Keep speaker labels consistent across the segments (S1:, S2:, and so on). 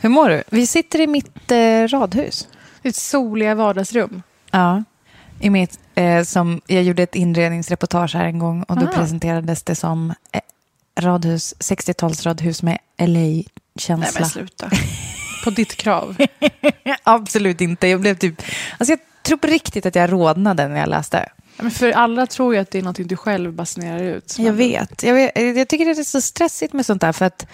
S1: Hur mår du? Vi sitter i mitt eh, radhus.
S2: Ditt soliga vardagsrum.
S1: Ja. I mitt, eh, som, jag gjorde ett inredningsreportage här en gång och då
S2: Ah.
S1: presenterades det som eh, radhus, 60-talsradhus med
S2: Nej
S1: LA-känsla.
S2: men sluta. På ditt krav.
S1: Absolut inte. Jag blev typ... Alltså jag tror på riktigt att jag rodnade när jag läste.
S2: Men för alla tror ju att det är något du själv basunerar ut.
S1: Jag vet. Jag, vet. jag tycker det är så stressigt med sånt där för att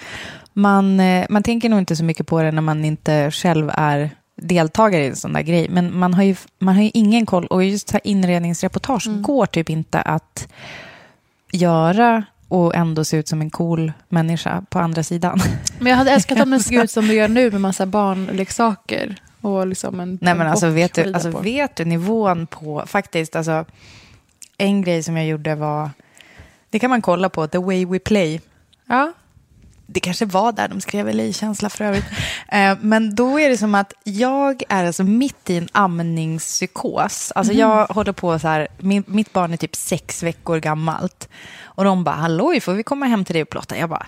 S1: man, eh, man tänker nog inte så mycket på det när man inte själv är deltagare i en sån där grej. Men man har ju, man har ju ingen koll och just så här inredningsreportage går typ inte att göra och ändå se ut som en cool människa på andra sidan.
S2: Men jag hade älskat om den såg ut som du gör nu med massa barnleksaker. Och liksom en
S1: Nej men alltså vet du, alltså
S2: på.
S1: vet du nivån på, faktiskt, alltså en grej som jag gjorde var, det kan man kolla på, The Way We Play.
S2: Ja.
S1: Det kanske var där de skrev LA-känsla för övrigt. Eh, Men då är det som att jag är alltså mitt i en amningspsykos. Alltså jag håller på så här, min, mitt barn är typ sex veckor gammalt. Och de bara, halloj, får vi komma hem till dig och plåta? Jag bara,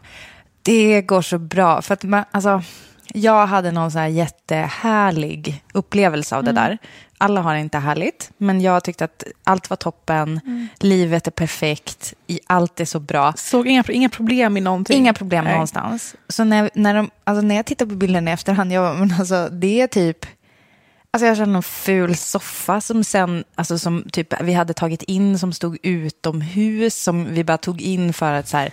S1: det går så bra. För att man, alltså, jag hade någon så här jättehärlig upplevelse av det där. Alla har det inte härligt, men jag tyckte att allt var toppen. Livet är perfekt, i- allt är så bra.
S2: Såg inga, inga problem i någonting.
S1: Inga problem
S2: Nej.
S1: någonstans. Så när, när, de, alltså när jag tittar på bilderna i efterhand, jag, men alltså, det är typ... Alltså jag känner någon ful soffa som sen, alltså som typ vi hade tagit in som stod utomhus som vi bara tog in för att så här,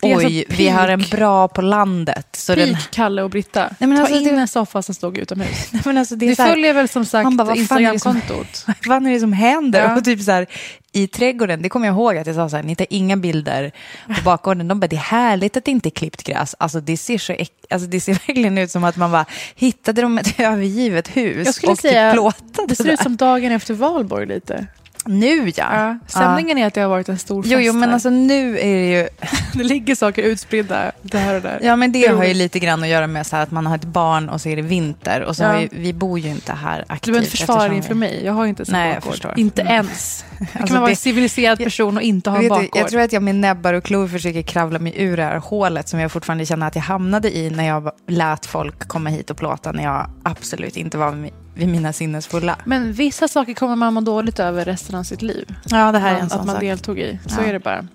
S2: Det är
S1: oj,
S2: alltså
S1: vi har en bra på landet. Så den,
S2: Pik, Kalle och Britta.
S1: Nej, men
S2: Ta
S1: alltså,
S2: in
S1: det-
S2: en soffa som stod utomhus.
S1: Nej, men alltså det så här,
S2: följer väl som sagt
S1: det
S2: Instagramkontot?
S1: vad fan är det som händer?
S2: Ja.
S1: Och typ så här, I trädgården, det kommer jag ihåg att jag sa så här, ni tar inga bilder på bakgården. De bara, det är härligt att det inte är klippt gräs. Alltså det ser, så alltså, det ser verkligen ut som att man bara hittade de ett övergivet hus
S2: Jag skulle
S1: och
S2: säga,
S1: typ plåtade
S2: det ser ut som dagen efter valborg lite.
S1: Nu ja.
S2: Ja. Stämningen är att det har varit en stor fest
S1: Jo, jo, men
S2: här.
S1: alltså nu är det ju...
S2: Det ligger saker utspridda det här och där.
S1: Ja, men det
S2: Det
S1: har ju lite grann att göra med så att man har ett barn och så är det vinter. Och så
S2: Ja.
S1: ju, vi bor ju inte här
S2: Du
S1: aktivt.
S2: behöver inte försvara dig
S1: vi-
S2: inför mig. Jag har inte ens en
S1: Nej,
S2: bakgård. Inte
S1: Mm.
S2: ens. Hur kan
S1: Alltså,
S2: man vara
S1: det-
S2: en civiliserad person och inte ha en
S1: du,
S2: bakgård?
S1: jag tror att jag med näbbar och klor försöker kravla mig ur det här hålet som jag fortfarande känner att jag hamnade i när jag lät folk komma hit och plåta när jag absolut inte var vid- mina sinnesfulla.
S2: Men vissa saker kommer man må dåligt över resten av sitt liv.
S1: Ja, det här är en sån
S2: att man
S1: sak.
S2: deltog i. Så
S1: Ja.
S2: är det bara.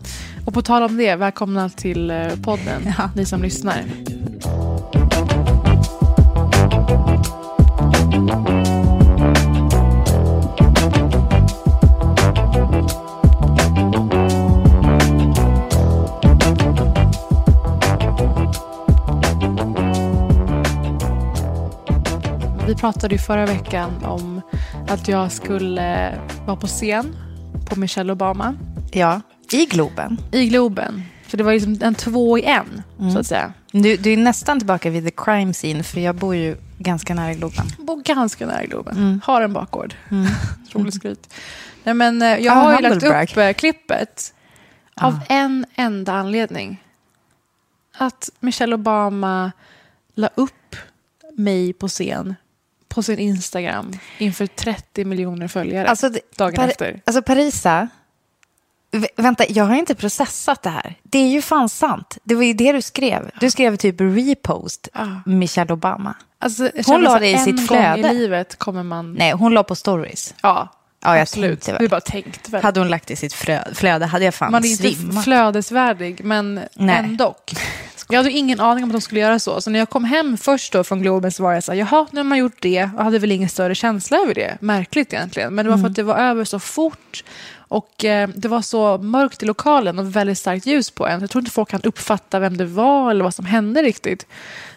S2: Och på tal om det, välkomna till eh, podden,
S1: Ja.
S2: ni som lyssnar. Vi pratade ju förra veckan om att jag skulle vara på scen på Michelle Obama
S1: Ja, i Globen.
S2: i Globen. Så det var liksom en två i en,
S1: Mm.
S2: så att säga.
S1: Du, du är nästan tillbaka vid the crime scene, för jag bor ju ganska nära Globen.
S2: Bor ganska nära Globen.
S1: Mm.
S2: Har en bakgård. Rolig skryt. Nej, men, eh, jag
S1: Ah,
S2: har ju lagt upp eh, klippet av
S1: Ah.
S2: en enda anledning. Att Michelle Obama la upp mig på scen på sin Instagram inför 30 miljoner följare
S1: Alltså,
S2: dagen
S1: Par-
S2: efter.
S1: Alltså Parisa, vänta, jag har inte processat det här. Det är ju fan sant. Det var ju det du skrev. Du skrev typ repost
S2: Ah.
S1: Michelle Obama.
S2: Alltså,
S1: Hon la det i
S2: en
S1: sitt
S2: gång
S1: flöde.
S2: i livet kommer man...
S1: Nej, hon la på stories.
S2: Ja,
S1: Ja, jag
S2: absolut.
S1: tänkte.
S2: Du bara tänkte väl.
S1: Hade hon lagt i sitt flöde hade jag fan
S2: man är inte
S1: svimmat.
S2: flödesvärdig, men
S1: Nej.
S2: ändå. Jag hade ingen aning om att de skulle göra så. Så när jag kom hem först då från Globen så var jag så här, jaha, nu har man gjort det. Och hade väl ingen större känsla över det. Märkligt egentligen. Men det var för att det var över så fort. Och eh, det var så mörkt i lokalen och väldigt starkt ljus på en. Jag tror inte folk kan uppfatta vem det var eller vad som hände riktigt.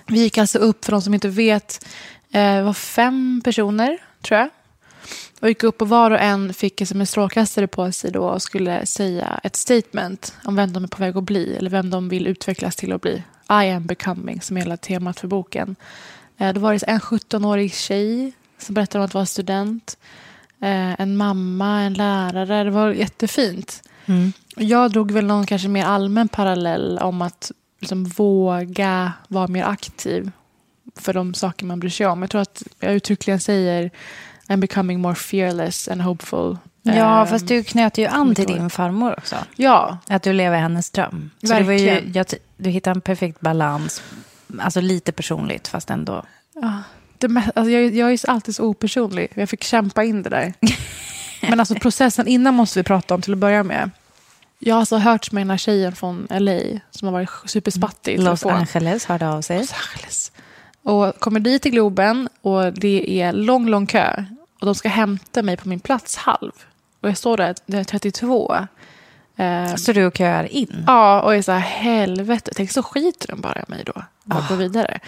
S2: Vi gick alltså upp, för de som inte vet, eh, var fem personer, tror jag. Och gick upp och var och en fick som en strålkastare på sig då och skulle säga ett statement om vem de är på väg att bli eller vem de vill utvecklas till att bli. I am becoming, som är hela temat för boken. Eh, då var det en 17-årig tjej som berättade om att vara student. Eh, en mamma, en lärare. Det var jättefint. Jag drog väl någon kanske mer allmän parallell om att liksom våga vara mer aktiv för de saker man bryr sig om. Jag tror att jag uttryckligen säger I'm becoming more fearless and hopeful.
S1: Ja,
S2: Ehm,
S1: fast du knöt ju an till din farmor också.
S2: Ja,
S1: Att du lever hennes dröm. Så det var ju,
S2: Verkligen.
S1: jag, du hittade en perfekt balans. Alltså lite personligt, fast ändå.
S2: det, mä- alltså jag, jag är alltid så opersonlig. Jag fick kämpa in det där. Men alltså processen innan måste vi prata om till att börja med. Jag har alltså hört med den här tjejen från LA som har varit superspattig.
S1: Los. Angeles hörde av sig.
S2: Los Angeles. Och kommer dit till Globen och det är lång, lång kö. Och de ska hämta mig på min plats halv. Och jag står där, det är 32. Eh,
S1: Så du köar in?
S2: Ja, och är så här, helvete. Tänk så skiter de bara i mig då. Bara går vidare.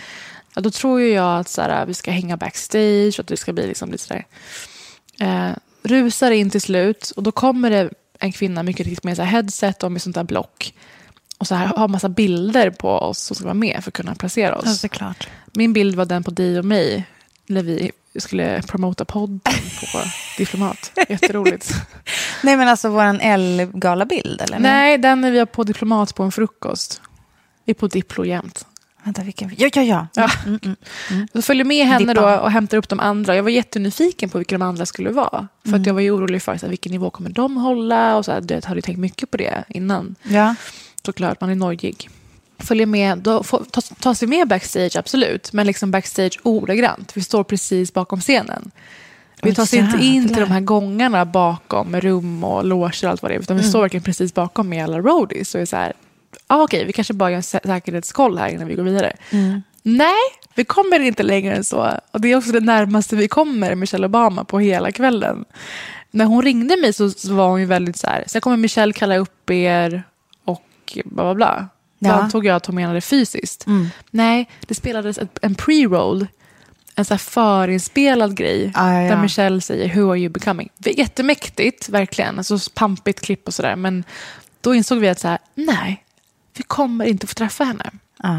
S2: Ja, då tror ju jag att så här, vi ska hänga backstage och att det ska bli liksom lite sådär. Eh, rusar in till slut och då kommer det en kvinna mycket riktigt med så headset och med sånt där block. Och så här har massa bilder på oss som ska vara med för att kunna placera oss.
S1: Ja.
S2: Min bild var den på dig och mig när vi skulle promota podden på Diplomat. Jätteroligt.
S1: Nej, men alltså vår L-galabild, eller?
S2: Nej, den är vi på Diplomat på en frukost. Vi är på Diplo jämt.
S1: Vänta, vilken? Ja, ja, ja.
S2: Ja. Så följer med henne då och hämtar upp de andra. Jag var jättenyfiken på vilka de andra skulle vara. För
S1: Mm.
S2: att jag var ju orolig för så här, vilken nivå kommer de hålla. Och så här, det hade jag tänkt mycket på det innan.
S1: ja.
S2: Såklart, man är nojig. Följer med, då får, tas, tas vi med backstage, absolut. Men liksom backstage ordagrant. Vi står precis bakom scenen. Vi tas inte in till de här gångarna bakom rum och loger och allt vad det är. Utan vi står verkligen precis bakom med alla roadies. Och är så här, ah, okej, vi kanske bara gör en sä- säkerhetskoll här innan vi går vidare. Nej, vi kommer inte längre än så. Och det är också det närmaste vi kommer Michelle Obama på hela kvällen. När hon ringde mig så, så var hon ju väldigt så här, sen kommer Michelle kalla upp er och bla bla bla. Då
S1: Ja.
S2: antog jag att hon menade fysiskt. Nej, det spelades en pre-roll. En så förinspelad grej.
S1: Ja, ja, ja.
S2: Där Michelle säger “Who are you becoming?” Jättemäktigt, verkligen. Alltså pampigt klipp och sådär. Men då insåg vi att så här, nej, vi kommer inte få träffa henne.
S1: Ah.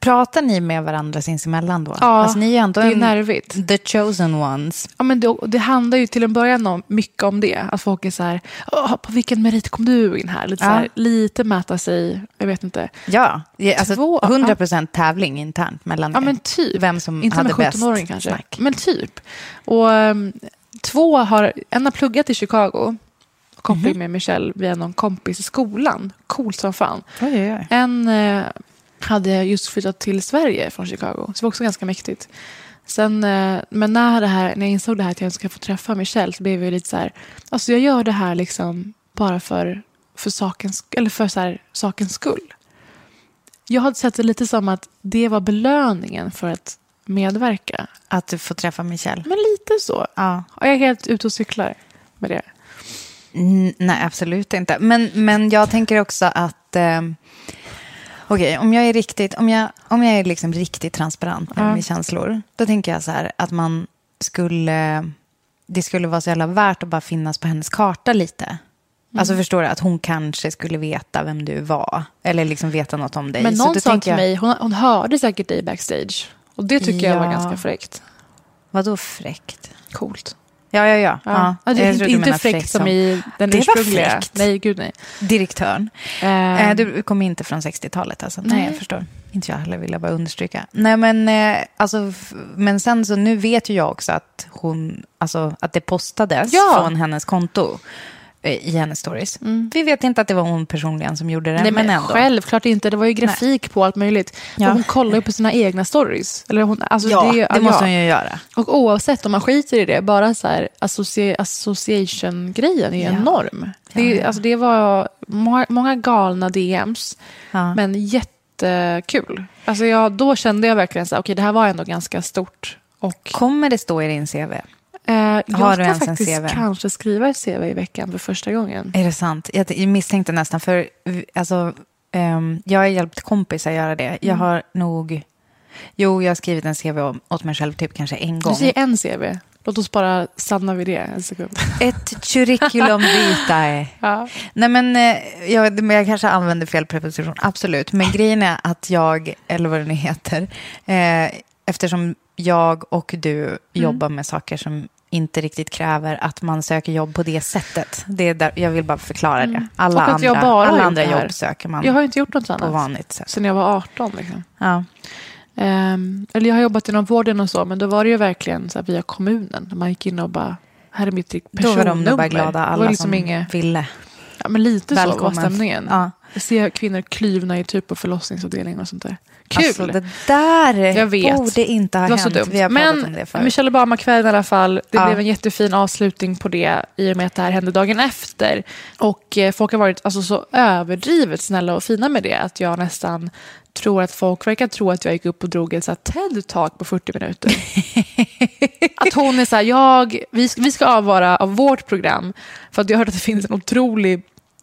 S1: Pratar ni med varandra sinsemellan då?
S2: Ja,
S1: alltså, ni är ändå
S2: det är
S1: en,
S2: nervigt.
S1: the chosen ones.
S2: Ja, men det, det handlar ju till en början om, mycket om det. Att folk är så här, "Åh, på vilken merit kom du in här? Lite, så
S1: Ja.
S2: här, lite mäta sig, jag vet inte.
S1: Ja, alltså
S2: Två,
S1: 100% tävling internt mellan
S2: Ja,
S1: er.
S2: men typ.
S1: Vem som
S2: Inte
S1: hade bäst
S2: 17-åring kanske.
S1: snack.
S2: Men typ. Och um, två har, en har pluggat i Chicago. Kompis
S1: Mhm.
S2: med Michelle via någon kompis i skolan. Coolt som fan.
S1: Oj, oj, oj.
S2: En eh, hade just flyttat till Sverige från Chicago. Så det var också ganska mäktigt. Sen, eh, men när, det här, när jag insåg det här att jag ska få träffa Michelle så blev jag lite så här. Alltså jag gör det här liksom bara för, för, sakens, eller för så här, sakens skull. Jag hade sett det lite som att det var belöningen för att medverka.
S1: Att du får träffa Michelle.
S2: Men lite så.
S1: Ja.
S2: Och jag är helt ute och cyklar med det.
S1: Mm, nej, absolut inte. Men, men jag tänker också att... Eh, Okej, om jag är riktigt, om jag, om jag är liksom riktigt transparent med
S2: Ja.
S1: mina känslor, då tänker jag så här att man skulle, det skulle vara så jävla värt att bara finnas på hennes karta lite. Alltså
S2: Mm.
S1: förstår du, att hon kanske skulle veta vem du var. Eller liksom veta något om dig.
S2: Men
S1: Så
S2: någon
S1: då
S2: sa till
S1: jag,
S2: mig, hon, hon hörde säkert dig backstage. Och det tycker jag var
S1: Ja.
S2: ganska fräckt.
S1: Vadå fräckt?
S2: Coolt.
S1: Ja, ja, ja.
S2: Ja.
S1: ja.
S2: det är
S1: Jag
S2: inte inte fräckt som i den
S1: Det var
S2: ursprungliga.
S1: fräckt.
S2: Nej, gud nej.
S1: Direktören.
S2: Eh,
S1: du kommer inte från 60-talet alltså? Nej,
S2: Nej.
S1: jag förstår. Inte jag heller, vill jag bara understryka. Nej, men, eh, alltså, men sen så nu vet ju jag också att hon, alltså att det postades
S2: Ja.
S1: från hennes konto i hennes stories. Vi vet inte att det var hon personligen som gjorde det,
S2: Nej,
S1: men,
S2: men
S1: ändå.
S2: självklart inte. Det var ju grafik på allt möjligt.
S1: Ja.
S2: Hon kollar ju på sina egna stories. Eller hon, alltså
S1: Ja,
S2: det,
S1: det, måste
S2: ja.
S1: hon ju göra.
S2: Och oavsett om man skiter i det, bara så här associ- association-grejen är
S1: Ja.
S2: enorm. Det. Alltså det var många, många galna DMs, men jättekul. Alltså jag, då kände jag verkligen att okay, det här var ändå ganska stort. Och,
S1: Kommer det stå i din CV?
S2: Eh, jag
S1: Har
S2: ska
S1: du ens en
S2: faktiskt
S1: CV?
S2: kanske skriva ett CV i veckan för första gången.
S1: Är det sant? Jag misstänkte nästan, för alltså, ehm, jag har hjälpt kompisar göra det. Jag
S2: Mm.
S1: har nog... Jo, jag har skrivit en CV åt mig själv typ kanske en
S2: Du
S1: gång.
S2: säger en CV. Låt oss bara stanna vid det en sekund.
S1: Ett curriculum vitae.
S2: Ja.
S1: Nej, men eh, jag, jag kanske använder fel preposition, absolut. Men grejen är att jag, eller vad det nu heter, eh, eftersom jag och du
S2: Mm.
S1: jobbar med saker som inte riktigt kräver att man söker jobb på det sättet. Det är där, jag vill bara förklara det. Alla
S2: Mm. Att jag
S1: andra, alla andra jobb söker man
S2: Jag har inte gjort något
S1: på
S2: annat
S1: vanligt sätt.
S2: sen jag var 18. Liksom.
S1: Ja.
S2: Ehm, eller jag har jobbat inom vården och så, men då var det ju verkligen så här, via kommunen. Man gick in och bara, här är mitt
S1: Då
S2: personnummer.
S1: var de bara glada,
S2: Det
S1: alla
S2: liksom
S1: som
S2: inget,
S1: ville.
S2: ja, men lite så var
S1: Välkommen.
S2: stämningen.
S1: Ja.
S2: Jag ser kvinnor kluvna i typ på förlossningsavdelningen och sånt där. Kul!
S1: Alltså, det där
S2: Jag vet.
S1: borde inte ha
S2: det var så
S1: hänt.
S2: dumt.
S1: Vi har pratat om
S2: Men
S1: det förut.
S2: Michelle Obama-kvällen i alla fall, det
S1: Ja.
S2: blev en jättefin avslutning på det i och med att det här hände dagen efter. Och eh, folk har varit alltså, så överdrivet snälla och fina med det att jag nästan tror att folk verkar tro att jag gick upp och drog här TED-talk på 40 minuter. att hon är så här, jag, vi, vi ska avvara av vårt program för att jag har hört att det finns en otrolig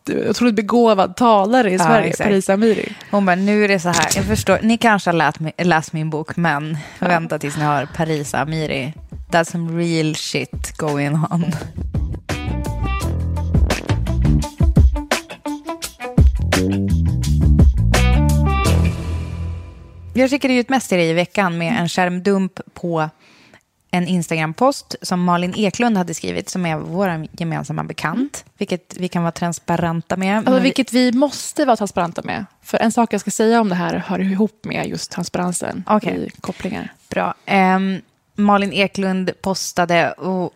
S2: otroligt begåvad talare i Sverige,
S1: exakt.
S2: Parisa Amiri.
S1: Hon bara, nu är det så här, jag förstår, ni kanske har läst, mi- läst min bok, men vänta tills ni har Parisa Amiri. That's some real shit going on. Jag skickade ut mest till dig i veckan med en skärmdump på en Instagram-post som Malin Eklund hade skrivit, som är vår gemensamma bekant, vilket vi kan vara transparenta med.
S2: Alltså, vilket vi måste vara transparenta med. För en sak jag ska säga om det här hör ihop med just transparensen
S1: Okej.
S2: i kopplingar.
S1: Bra. Ehm, Malin Eklund postade och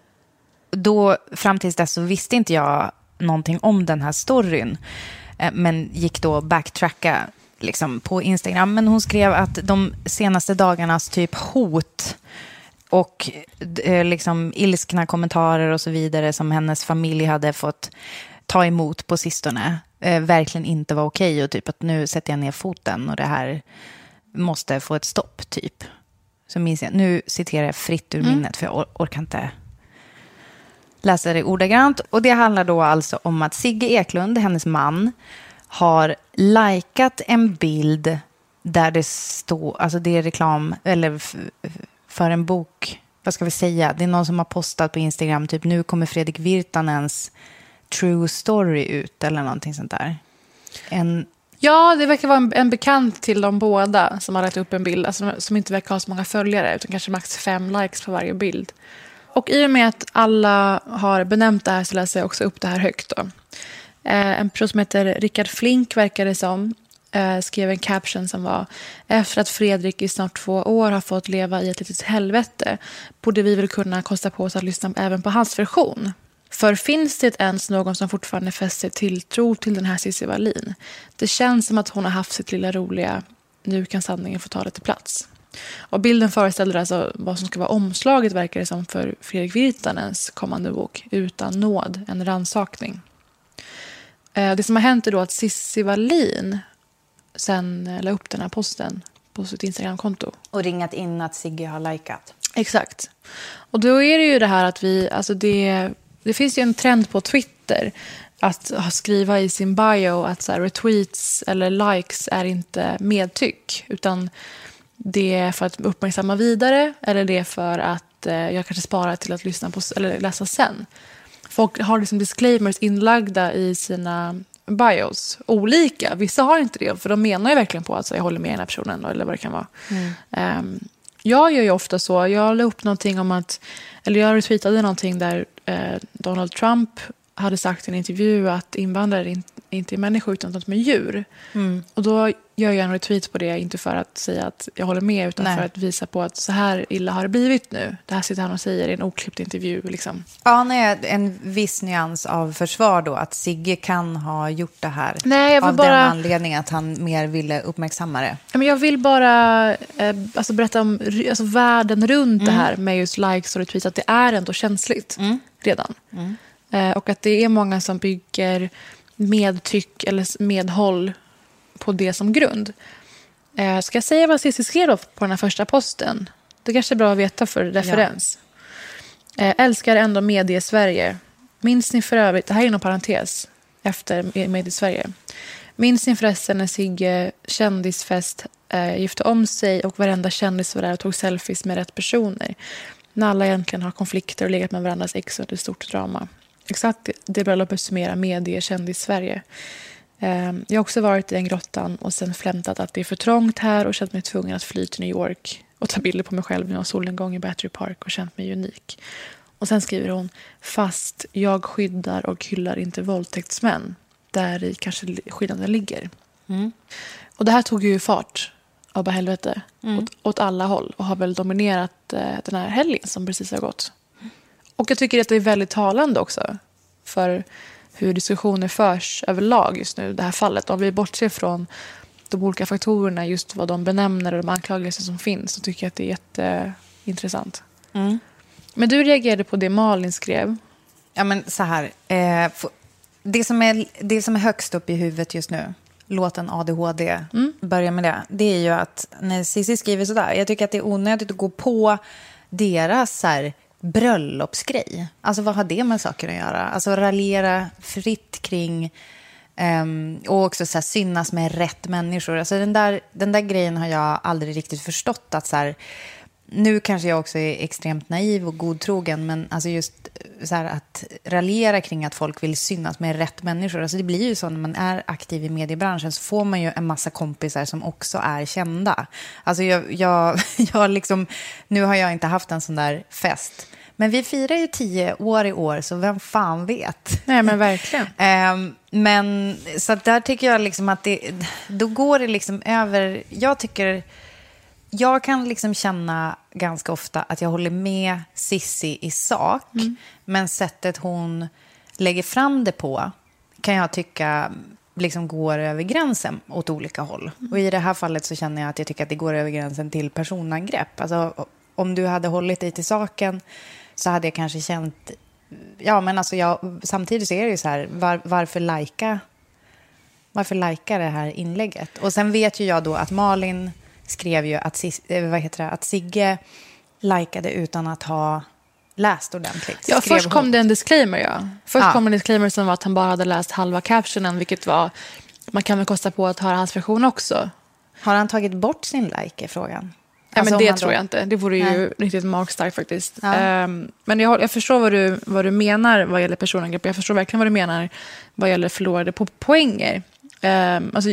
S1: då fram tills dess så visste inte jag någonting om den här storyn. Eh, men gick då backtracka liksom, på Instagram. Men hon skrev att de senaste dagarnas typ hot och eh, liksom ilskna kommentarer och så vidare som hennes familj hade fått ta emot på sistone eh, verkligen inte var okej och typ att nu sätter jag ner foten och det här måste få ett stopp typ. Så minns jag, nu citerar jag fritt ur minnet för jag or- orkar inte läsa det ordagrant. Och det handlar då alltså om att Sigge Eklund, hennes man, har likat en bild där det står, alltså det är reklam, eller för en bok, vad ska vi säga, det är någon som har postat på Instagram, typ nu kommer Fredrik Virtanens true story ut eller någonting sånt där. En,
S2: Ja, det verkar vara en, en bekant till de båda som har lagt upp en bild, alltså, som inte verkar ha så många följare, utan kanske max fem likes på varje bild. Och i och med att alla har benämnt det här så läser jag också upp det här högt. Då. Eh, en person som heter Rickard Flink, verkar det som, eh, skrev en caption som var Efter att Fredrik i snart två år har fått leva i ett litet helvete borde vi väl kunna kosta på oss att lyssna även på hans version. För finns det ens någon som fortfarande fäster tilltro till den här Cissi Wallin? Det känns som att hon har haft sitt lilla roliga nu kan sanningen få ta lite plats. Och bilden föreställer alltså vad som ska vara omslaget verkar det som för Fredrik Virtanens kommande bok Utan nåd, en rannsakning. Eh, det som har hänt är då att Cissi Wallin sen la upp den här posten på sitt Instagramkonto.
S1: och ringat in att Sigge har likat.
S2: Exakt. Och då är det ju det här att vi, alltså det, det finns ju en trend på Twitter att skriva i sin bio att så här, retweets eller likes är inte medtyck, utan det är för att uppmärksamma vidare eller det är för att eh, jag kanske sparar till att lyssna på eller läsa sen. Folk har liksom disclaimers inlagda i sina bios. Olika. Vissa har inte det, för de menar ju verkligen på att så, jag håller med den här personen eller vad det kan vara. Ehm, jag gör ju ofta så. Jag la upp någonting om att, eller jag retweetade någonting där eh, Donald Trump hade sagt i en intervju att invandrare in, inte är människor utan att de är djur. Och då gör jag en retweet på det, inte för att säga att jag håller med utan
S1: Nej.
S2: för att visa på att så här illa har det blivit nu. Det här sitter han och säger i en oklippt intervju. Liksom.
S1: Ja, nej, en viss nyans av försvar då, att Sigge kan ha gjort det här
S2: Nej, jag vill
S1: av
S2: bara-
S1: den anledningen att han mer ville uppmärksamma det.
S2: Men Jag vill bara eh, alltså berätta om alltså världen runt det här med just likes och retweets. Att det är ändå känsligt redan. Eh, och att det är många som bygger medtyck eller medhåll på det som grund. Eh, ska jag säga vad Cissi skrev på den här första posten? Det kanske är bra att veta för referens. Eh, älskar ändå Medie-Sverige. Minns ni för övrigt, det här är inom parentes, efter Medie-Sverige. Minns ni förresten när Sigge kändisfest eh, gifte om sig och varenda kändis var där och tog selfies med rätt personer? När alla egentligen har konflikter och legat med varandras ex under stort drama. Exakt det bröllopet summerar medie kändis-Sverige. Eh, jag har också varit i den grottan och sen flämtat att det är för trångt här och känt mig tvungen att fly till New York och ta bilder på mig själv när jag har solnedgång i Battery Park och känt mig unik. Och sen skriver hon, fast jag skyddar och hyllar inte våldtäktsmän. Där i kanske skillnaden ligger. Mm. Och det här tog ju fart av bara helvete mm. åt, åt, alla håll och har väl dominerat eh, den här helgen som precis har gått. Och jag tycker att det är väldigt talande också för hur diskussioner förs överlag just nu, det här fallet. Om vi bortser från de olika faktorerna, just vad de benämner och de anklagelser som finns, så tycker jag att det är jätteintressant. Mm. Men du reagerade på det Malin skrev.
S1: Ja, men så här. Eh, det, som är, det som är högst upp i huvudet just nu, låten ADHD, mm. börja med det, det är ju att när Cissi skriver så där, jag tycker att det är onödigt att gå på deras så här, bröllopsgrej. Alltså vad har det med saker att göra? Alltså raljera fritt kring um, och också så här, synas med rätt människor. Alltså den där, den där grejen har jag aldrig riktigt förstått. att så här, nu kanske jag också är extremt naiv och godtrogen, men alltså just så här att raljera kring att folk vill synas med rätt människor. Alltså det blir ju så när man är aktiv i mediebranschen så får man ju en massa kompisar som också är kända. Alltså jag, jag, jag liksom, nu har jag inte haft en sån där fest. Men vi firar ju tio år i år, så vem fan vet?
S2: Nej, men verkligen.
S1: um, men så där tycker jag liksom att det, då går det liksom över, jag tycker jag kan liksom känna ganska ofta att jag håller med Sissi i sak. Mm. Men sättet hon lägger fram det på kan jag tycka liksom går över gränsen åt olika håll. Mm. Och i det här fallet så känner jag att jag tycker att det går över gränsen till personangrepp. Alltså, om du hade hållit dig till saken så hade jag kanske känt... Ja, men alltså jag, samtidigt så är det ju så här, var, varför lajka varför lajka det här inlägget? Och sen vet ju jag då att Malin skrev ju att, eh, vad heter det, att Sigge likade utan att ha läst ordentligt.
S2: Ja, först hon. kom det en disclaimer. Ja. Först ja. kom en disclaimer som var att han bara hade läst halva captionen, vilket var, man kan väl kosta på att höra hans version också.
S1: Har han tagit bort sin like, är frågan.
S2: Ja, alltså, men det tror jag inte. Det vore ju Nej. riktigt magstarkt faktiskt. Ja. Um, men jag, jag, förstår vad du, vad du menar vad gäller personangrepp. Jag förstår verkligen vad du menar vad gäller förlorade po poänger. Um, alltså,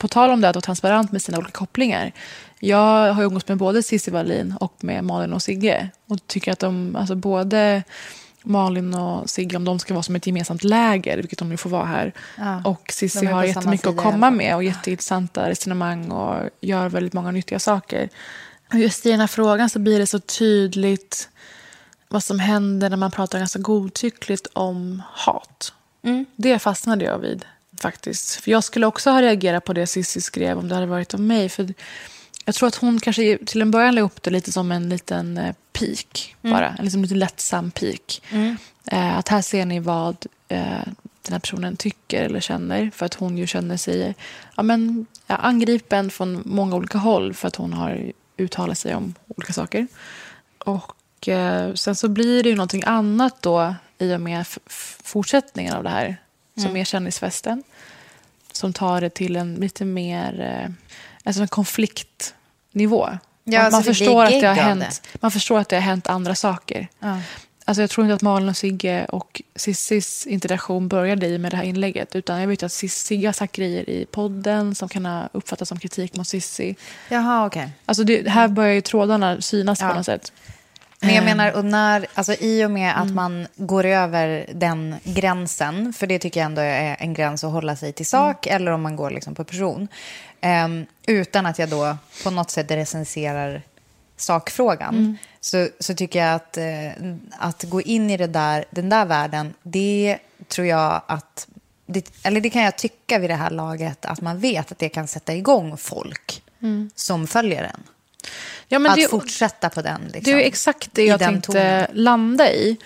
S2: på tal om det, att vara transparent med sina olika kopplingar. Jag har umgåtts med både Cissi Wallin och med Malin och Sigge. Och tycker att de, alltså både Malin och Sigge, om de ska vara som ett gemensamt läger, vilket de nu får vara här. Ja, och Cissi har jättemycket att komma med och jätteintressanta resonemang och gör väldigt många nyttiga saker. Och just i den här frågan så blir det så tydligt vad som händer när man pratar ganska godtyckligt om hat. Mm. Det fastnade jag vid faktiskt. För jag skulle också ha reagerat på det Cissi skrev om det hade varit om mig. För jag tror att hon kanske till en början la upp det lite som en liten eh, pik mm. bara. En liksom lite lättsam pik. Mm. Eh, att här ser ni vad eh, den här personen tycker eller känner. För att hon ju känner sig ja, men, ja, angripen från många olika håll för att hon har uttalat sig om olika saker. Och eh, sen så blir det ju någonting annat då i och med fortsättningen av det här som mm. är kändisfesten. Som tar det till en lite mer eh, alltså en konfliktnivå. Ja, man, alltså man förstår att det har hänt, man förstår att det har hänt andra saker. Ja. Alltså jag tror inte att Malin och Sigge och Cissis interaktion började i med det här inlägget. Utan jag vet att Sigge har sagt grejer i podden som kan ha uppfattats som kritik mot Cissi.
S1: Jaha, okej. Okay.
S2: Alltså det, här börjar ju trådarna synas ja. på något sätt.
S1: Men jag eh. menar, och när, alltså, i och med att mm. man går över den gränsen, för det tycker jag ändå är en gräns att hålla sig till sak, mm. eller om man går liksom på person, um, utan att jag då på något sätt recenserar sakfrågan, mm. så, så tycker jag att, uh, att gå in i det där, den där världen, det tror jag att det, eller det kan jag tycka vid det här laget, att man vet att det kan sätta igång folk mm. som följer en.
S2: Ja,
S1: att det, fortsätta på den. Liksom,
S2: det är exakt det jag tänkte tonen. landa i.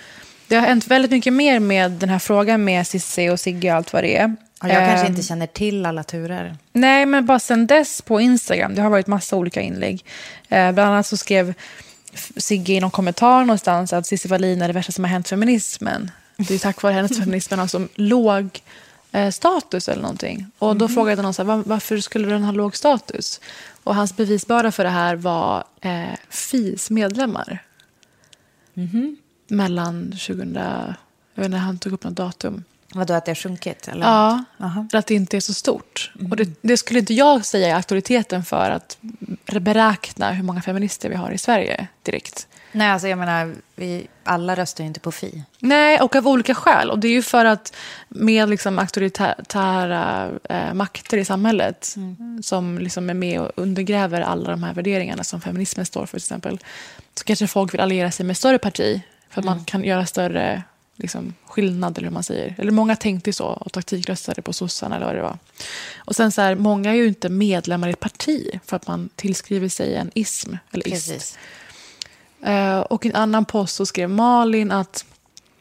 S2: det har hänt väldigt mycket mer med den här frågan med Cissi och Sigge och allt vad det är.
S1: Ja, jag kanske
S2: Ehm,
S1: inte känner till alla turer.
S2: Nej, men bara sen dess på Instagram, det har varit massa olika inlägg. Eh, bland annat så skrev Sigge i någon kommentar någonstans att Cissi Wallin är det värsta som har hänt feminismen. Det är tack vare hennes feminismen har så låg eh, status eller någonting. Och då frågade någon så här, "Va- varför skulle den ha låg status? Och hans bevisbörda för det här var eh, FIs medlemmar. Mellan 2000, jag vet inte, han tog upp något datum.
S1: Vadå, att det har sjunkit? Eller?
S2: Ja,
S1: Aha.
S2: att det inte är så stort. Och det, det skulle inte jag säga är auktoriteten för att beräkna hur många feminister vi har i Sverige direkt.
S1: Nej, alltså jag menar, vi alla röstar ju inte på Fi.
S2: Nej, och av olika skäl. Och det är ju för att med liksom auktoritära eh, makter i samhället som liksom är med och undergräver alla de här värderingarna som feminismen står för, till exempel, så kanske folk vill alliera sig med större parti för att man kan göra större liksom, skillnad, eller hur man säger. Eller många tänkte så och taktikröstade på sossarna eller vad det var. Och sen så här, många är ju inte medlemmar i ett parti för att man tillskriver sig en ism eller ist.
S1: Precis.
S2: Eh, och i en annan post så skrev Malin att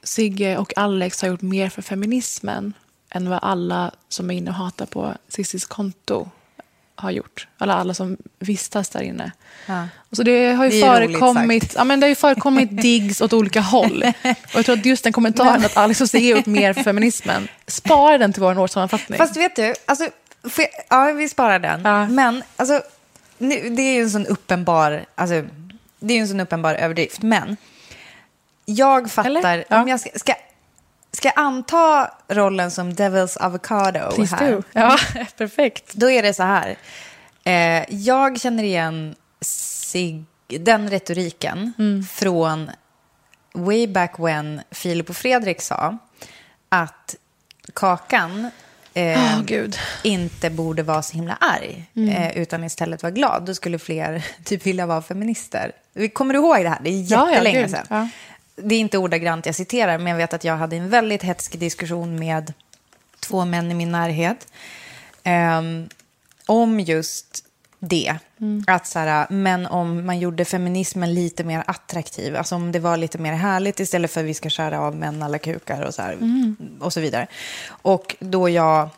S2: Sigge och Alex har gjort mer för feminismen än vad alla som är inne och hatar på Cissis konto har gjort. Alla, alla som vistas där inne.
S1: Ja.
S2: Och så det har ju
S1: Det
S2: förekommit, ja, men det har ju förekommit digs åt olika håll. Och jag tror att just den kommentaren att Alex och Sigge har gjort mer för feminismen, spara den till vår årssammanfattning.
S1: Fast vet du, alltså, jag, ja, vi sparar den.
S2: Ja.
S1: Men alltså, nu, det är ju en sån uppenbar, alltså, det är ju en sån uppenbar överdrift. Men jag fattar?
S2: Ja.
S1: om jag ska, ska, ska jag anta rollen som Devil's Avocado
S2: Please
S1: här.
S2: do. Ja, perfekt.
S1: Då är det så här. Eh, jag känner igen sig, den retoriken
S2: Mm.
S1: från way back when Filip och Fredrik sa att Kakan eh,
S2: gud.
S1: inte borde vara så himla arg,
S2: Mm.
S1: eh, utan istället vara glad. Då skulle fler typ vilja vara feminister. Kommer du ihåg det här? Det är
S2: Ja, ja,
S1: jättelänge
S2: gud.
S1: sedan.
S2: Ja.
S1: Det är inte ordagrant jag citerar, men jag vet att jag hade en väldigt hetsk diskussion med två män i min närhet ehm, om just det. Att så här, men om man gjorde feminismen lite mer attraktiv, alltså om det var lite mer härligt istället för att vi ska skära av män alla kukar och så, här, och så vidare. Och då jag,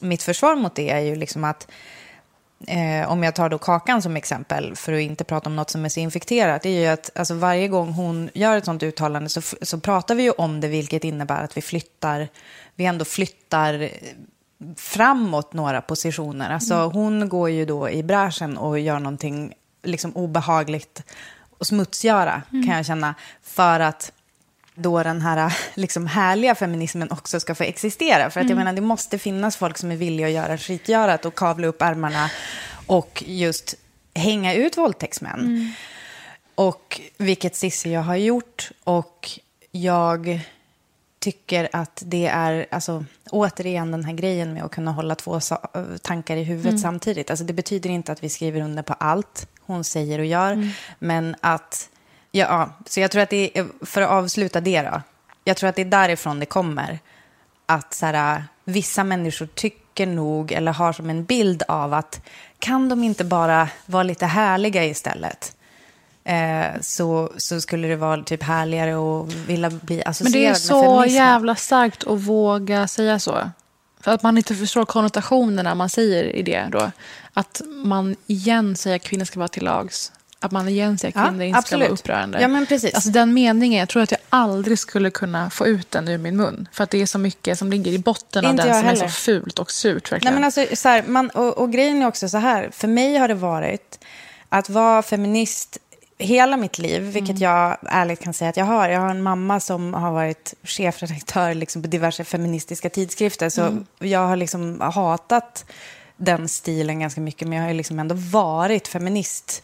S1: mitt försvar mot det är ju liksom att eh, om jag tar då Kakan som exempel, för att inte prata om något som är så infekterat, det är ju att alltså, varje gång hon gör ett sånt uttalande så, så pratar vi ju om det, vilket innebär att vi flyttar, vi ändå flyttar eh, framåt några positioner. Alltså hon går ju då i bräschen och gör någonting liksom obehagligt och smutsgöra, kan jag känna, för att då den här liksom härliga feminismen också ska få existera. För att jag menar, det måste finnas folk som är villiga att göra skitgörat och kavla upp ärmarna och just hänga ut våldtäktsmän. Och vilket Cissi jag har gjort. Och jag tycker att det är, alltså, återigen den här grejen med att kunna hålla två tankar i huvudet samtidigt. Alltså, det betyder inte att vi skriver under på allt hon säger och gör, men att, ja, så jag tror att det är, för att avsluta det då, jag tror att det är därifrån det kommer. Att så här, vissa människor tycker nog, eller har som en bild av att kan de inte bara vara lite härliga istället? Eh, så, så skulle det vara typ härligare och vilja bli associerad
S2: Men det är
S1: med
S2: så jävla starkt att våga säga så. För att man inte förstår konnotationerna man säger i det då. Att man igen säger att kvinnor ska vara till lags. Att man igen säger att
S1: Ja,
S2: kvinnor inte ska vara upprörande.
S1: Ja, men precis.
S2: Alltså den meningen, jag tror att jag aldrig skulle kunna få ut den ur min mun. För att det är så mycket som ligger i botten av
S1: Inte
S2: den som är
S1: heller.
S2: så fult och surt.
S1: Nej, men alltså, så här, man, och, och grejen är också så här, för mig har det varit att vara feminist hela mitt liv, vilket jag ärligt kan säga att jag har. Jag har en mamma som har varit chefredaktör liksom, på diverse feministiska tidskrifter, så jag har liksom hatat den stilen ganska mycket, men jag har liksom ändå varit feminist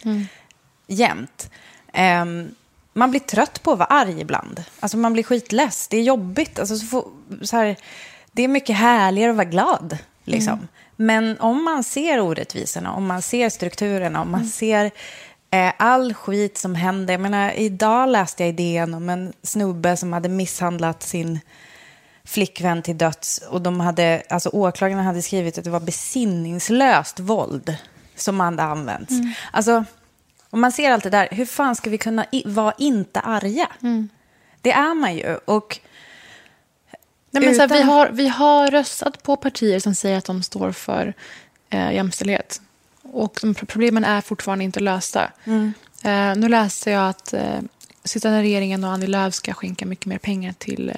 S1: jämt. Ehm, man blir trött på att vara arg ibland. Alltså man blir skitless. Det är jobbigt. Alltså så får, så här, det är mycket härligare att vara glad. Liksom. Men om man ser orättvisorna, om man ser strukturerna, om man ser eh, all skit som händer. Jag menar, idag läste jag idén om en snubbe som hade misshandlat sin flickvän till döds. Och de hade, alltså åklagarna hade skrivit att det var besinningslöst våld som hade använts. Alltså, om man ser allt det där, hur fan ska vi kunna i, vara inte arga? Det är man ju. Och
S2: Nej, men så här, vi,
S1: Utan-
S2: har, vi har röstat på partier som säger att de står för eh, jämställdhet. Och de pro- problemen är fortfarande inte lösta. Eh, nu läste jag att eh, sittande regeringen och Annie Lööf ska skänka mycket mer pengar till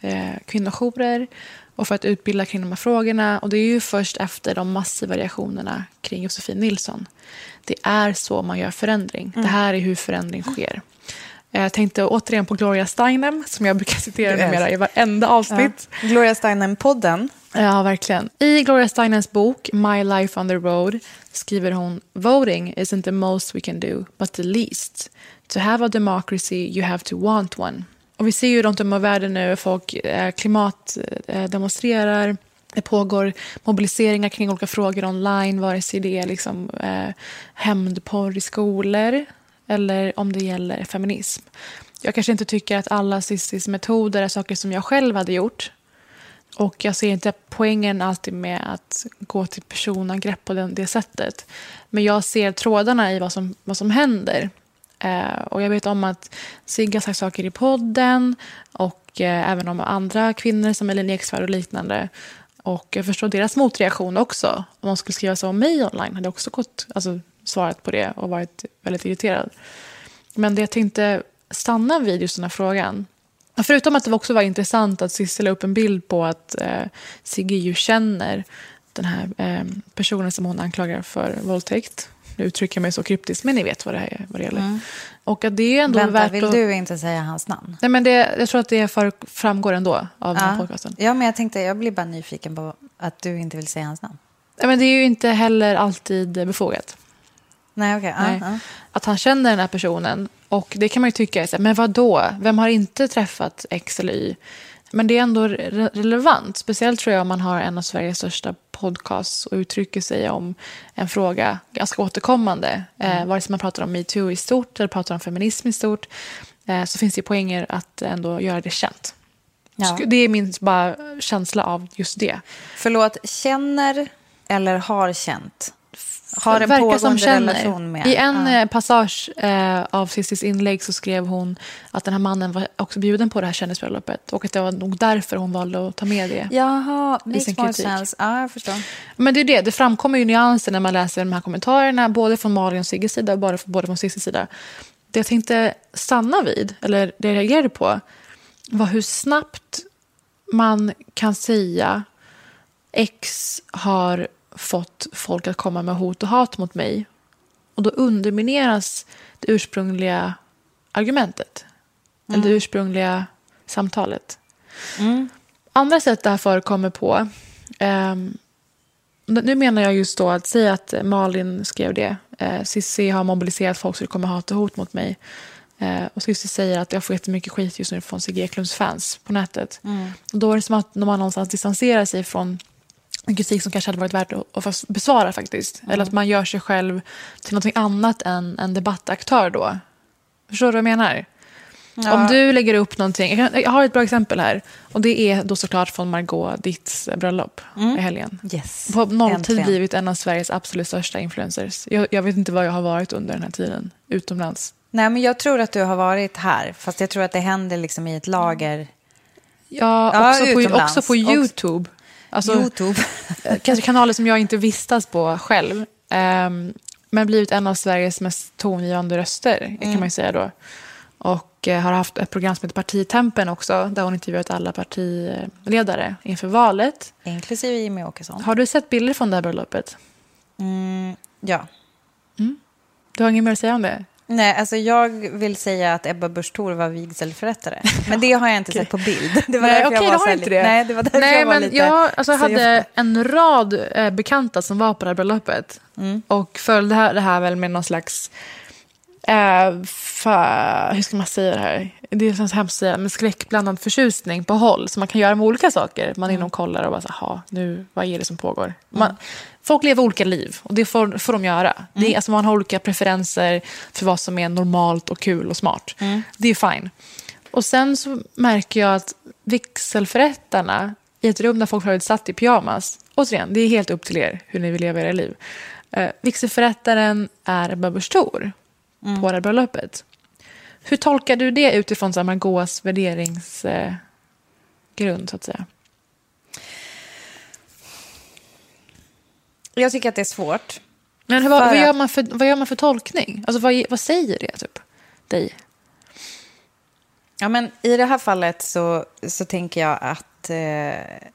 S2: eh, eh, kvinnojourer och för att utbilda kring de här frågorna. Och det är ju först efter de massiva reaktionerna kring Josefin Nilsson. Det är så man gör förändring. Det här är hur förändring sker. Eh, Jag tänkte återigen på Gloria Steinem som jag brukar citera numera i varenda avsnitt.
S1: Gloria Steinem-podden.
S2: Ja, verkligen. I Gloria Steinens bok My Life on the Road skriver hon Voting isn't the most we can do, but the least. To have a democracy you have to want one. Och vi ser ju runt om i världen nu folk eh, klimatdemonstrerar. Det pågår mobiliseringar kring olika frågor online, vare sig det är liksom, eh, hämndporr i skolor eller om det gäller feminism. Jag kanske inte tycker att alla cissis metoder är saker som jag själv hade gjort. Och jag ser inte poängen alltid med att gå till personangrepp på den, det sättet. Men jag ser trådarna i vad som, vad som händer. Eh, och jag vet om att Sigge har sagt saker i podden och eh, även om andra kvinnor som Elin Eksvärd och liknande. Och jag förstår deras motreaktion också. Om de skulle skriva så om mig online hade jag också gått, alltså, svarat på det och varit väldigt irriterad. Men det jag tänkte stanna vid just den här frågan. Förutom att det också var intressant att Sissela la upp en bild på att eh, Sigge ju känner den här eh, personen som hon anklagar för våldtäkt. Nu uttrycker jag mig så kryptiskt, men ni vet vad det, här, vad det gäller. Mm. Och att det är ändå
S1: Vänta,
S2: värt
S1: vill
S2: att...
S1: du inte säga hans namn?
S2: Nej, men det, jag tror att det för, framgår ändå av den här podcasten.
S1: ja, men jag tänkte, jag blir bara nyfiken på att du inte vill säga hans namn.
S2: Nej, men det är ju inte heller alltid befogat.
S1: Nej, okej. ja,
S2: Nej.
S1: ja.
S2: Att han känner den här personen. Och det kan man ju tycka, är så här, men vad då? Vem har inte träffat X eller Y? Men det är ändå re- relevant. Speciellt tror jag om man har en av Sveriges största podcasts och uttrycker sig om en fråga ganska återkommande. Eh, vare sig man pratar om metoo i stort eller pratar om feminism i stort. Eh, så finns det poänger att ändå göra det känt.
S1: Ja.
S2: Det är min bara känsla av just det.
S1: Förlåt, känner eller har känt? Har en
S2: Verkar
S1: relation med?
S2: I en
S1: Ja.
S2: eh, passage eh, av Cissis inlägg så skrev hon att den här mannen var också bjuden på det här kändisbröllopet och att det var nog därför hon valde att ta med det.
S1: Jaha, makes
S2: sin kritik.
S1: sense. Ja, jag förstår.
S2: Men det är det, det framkommer ju nyanser när man läser de här kommentarerna, både från Malin och Sigges sida och både från Cissis sida. Det jag tänkte stanna vid, eller det jag reagerade på, var hur snabbt man kan säga X har fått folk att komma med hot och hat mot mig. Och då undermineras det ursprungliga argumentet. Eller det ursprungliga samtalet. Andra sätt det här förekommer på. ehm, nu menar jag just då att säga att Malin skrev det. Eh, Cissi har mobiliserat folk så det kommer hat och hot mot mig. Eh, och Cissi säger att jag får jättemycket skit just nu från Sigge Eklunds fans på nätet. Och då är det som att man någonstans distanserar sig från en kritik som kanske hade varit värt att, besvara faktiskt. Eller att man gör sig själv till något annat än en debattaktör då. Förstår du vad jag menar? Om du lägger upp någonting, jag, har ett bra exempel här. Och det är då såklart från Margot Ditts bröllop i helgen.
S1: Yes.
S2: På nolltid
S1: Äntligen.
S2: blivit en av Sveriges absolut största influencers. Jag, jag vet inte vad jag har varit under den här tiden utomlands.
S1: Nej, men jag tror att du har varit här. Fast jag tror att det händer liksom i ett lager.
S2: Ja,
S1: Ja,
S2: också, på, också på
S1: Också-
S2: YouTube. Alltså,
S1: Youtube.
S2: eh, kanske kanaler som jag inte vistas på själv. Ehm, men blivit en av Sveriges mest tongivande röster, kan man ju säga då. Och eh, har haft ett program som heter Partitempen också, där hon intervjuat alla partiledare inför valet.
S1: Inklusive Jimmy Åkesson.
S2: Har du sett bilder från det här bröllopet?
S1: Ja.
S2: Du har inget mer att säga om det?
S1: Nej, alltså jag vill säga att Ebba Busch Thor var vigselförrättare. Men det har jag inte sett på bild. Det var
S2: Nej, okej,
S1: jag var
S2: har inte det.
S1: Nej, det var därför
S2: Nej,
S1: jag var
S2: men
S1: lite...
S2: jag alltså,
S1: så
S2: hade en rad eh, bekanta som var på det här bröllopet.
S1: Mm.
S2: Och följde här, det här väl med någon slags... Eh, fa, hur ska man säga det här? Det är så hemskt att säga, men skräckblandad förtjusning på håll. Så man kan göra med olika saker. Man är
S1: Mm.
S2: inne och kollar och bara så här, "Ha, nu, vad är det som pågår? Man, folk lever olika liv och det får, får de göra. Det
S1: Mm.
S2: är, alltså, man har olika preferenser för vad som är normalt och kul och smart.
S1: Mm.
S2: Det är fine. Och sen så märker jag att vigselförrättarna i ett rum där folk har satt i pyjamas. Återigen, det är helt upp till er hur ni vill leva era liv. Eh, vigselförrättaren är Ebba Busch Thor på det här bröllopet. Hur tolkar du det utifrån Margaux värderingsgrund, eh, grund, så att säga?
S1: Jag tycker att det är svårt.
S2: Men vad, vad, gör man för, vad gör man för tolkning? Alltså, vad, vad säger det typ, dig?
S1: Ja, men I det här fallet så, så tänker jag att... Eh,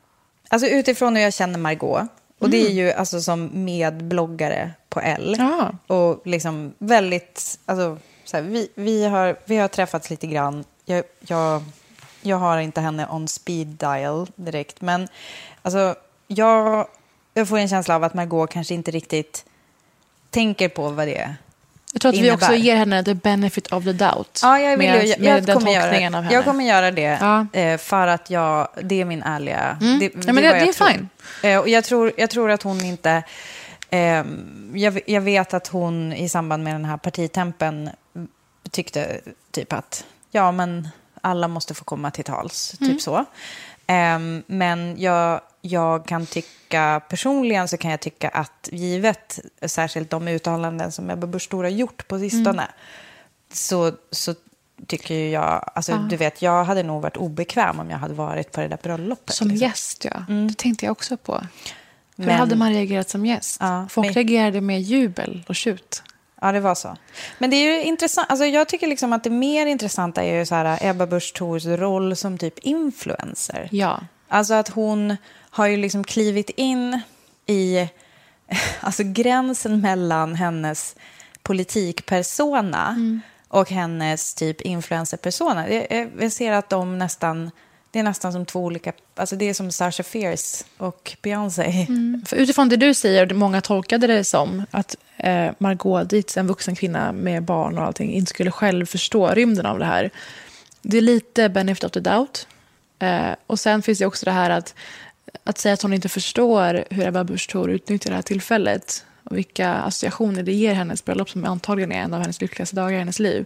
S1: alltså utifrån hur jag känner Margot och det är ju alltså som medbloggare på L.
S2: Ja.
S1: Och liksom väldigt... Alltså, så här, vi, vi, har, vi har träffats lite grann. Jag, jag, jag har inte henne on speed dial direkt. Men alltså, jag, jag får en känsla av att Margot kanske inte riktigt tänker på vad det är.
S2: Jag tror att vi
S1: innebär.
S2: också ger henne the benefit of the doubt.
S1: Ja, jag, vill
S2: med,
S1: ju, jag,
S2: med
S1: jag, kommer göra,
S2: av henne.
S1: jag kommer göra det
S2: Ja.
S1: eh, för att jag, det är min ärliga...
S2: Mm.
S1: Det,
S2: Ja, men det-
S1: jag
S2: det är
S1: tror.
S2: fine.
S1: Eh, och jag, tror, jag tror att hon inte... Eh, jag, jag vet att hon i samband med den här partitempen tyckte typ att ja, men alla måste få komma till tals,
S2: Mm.
S1: typ så. Eh, men jag, jag kan tycka, personligen så kan jag tycka att givet särskilt de uttalanden som Ebba Busch Thor har gjort på sistone
S2: Mm.
S1: så, så tycker jag, alltså du vet, jag hade nog varit obekväm om jag hade varit på det där bröllopet.
S2: Som
S1: liksom.
S2: gäst, ja. Det tänkte jag också på. Hur
S1: Men-
S2: hade man reagerat som gäst?
S1: Ja,
S2: Folk
S1: men-
S2: reagerade med jubel och tjut.
S1: Ja, det var så. Men det är ju intressant, alltså jag tycker liksom att det mer intressanta är ju så här Ebba Busch Thors roll som typ influencer.
S2: Ja.
S1: Alltså att hon har ju liksom klivit in i alltså gränsen mellan hennes politikpersona och hennes typ influencerpersona. Jag, jag- ser att de nästan, det är nästan som två olika, alltså det är som Sasha Fierce och Beyoncé.
S2: För utifrån det du säger, och många tolkade det som att eh, Margot Dietz, en vuxen kvinna med barn och allting, inte skulle själv förstå rymden av det här. Det är lite benefit of the doubt. Eh, och sen finns det också det här att, att säga att hon inte förstår hur Ebba Busch Thor utnyttjar det här tillfället och vilka associationer det ger hennes bröllop som antagligen är en av hennes lyckligaste dagar i hennes liv.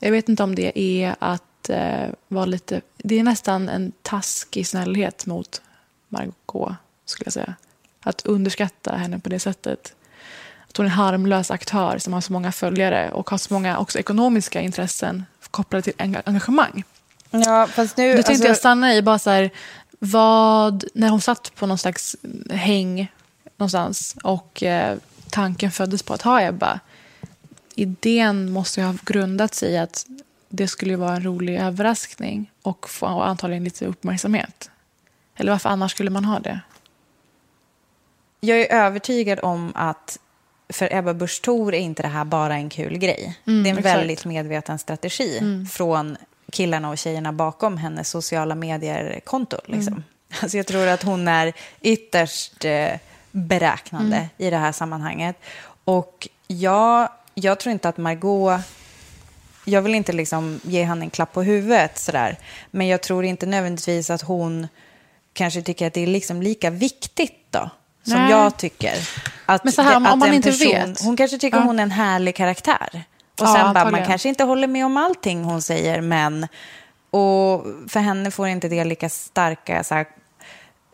S2: Jag vet inte om det är att eh, vara lite... Det är nästan en taskig snällhet mot Margot, skulle jag säga. Att underskatta henne på det sättet. Att hon är en harmlös aktör som har så många följare och har så många också ekonomiska intressen kopplade till engagemang.
S1: Ja, fast nu...
S2: Då tänkte
S1: alltså-
S2: jag stanna i bara så här, vad, när hon satt på någon slags häng någonstans och eh, tanken föddes på att ha Ebba. Idén måste ju ha grundat sig i att det skulle vara en rolig överraskning och få antagligen lite uppmärksamhet. Eller varför annars skulle man ha det?
S1: Jag är övertygad om att för Ebba Busch Thor är inte det här bara en kul grej.
S2: Mm,
S1: det är en
S2: exakt.
S1: väldigt medveten strategi från killarna och tjejerna bakom hennes sociala medier-konto. Liksom.
S2: Mm.
S1: Alltså jag tror att hon är ytterst eh, beräknande
S2: Mm.
S1: i det här sammanhanget. Och jag, jag tror inte att Margot jag vill inte liksom ge henne en klapp på huvudet sådär. Men jag tror inte nödvändigtvis att hon kanske tycker att det är liksom lika viktigt då. Som
S2: Nej.
S1: jag tycker. Att,
S2: Men så här, om-
S1: att
S2: om man
S1: en
S2: inte vet.
S1: Hon kanske tycker
S2: Ja.
S1: hon är en härlig karaktär. Och
S2: Ja,
S1: sen bara, man kanske inte håller med om allting hon säger, men... Och för henne får inte det lika starka, så här,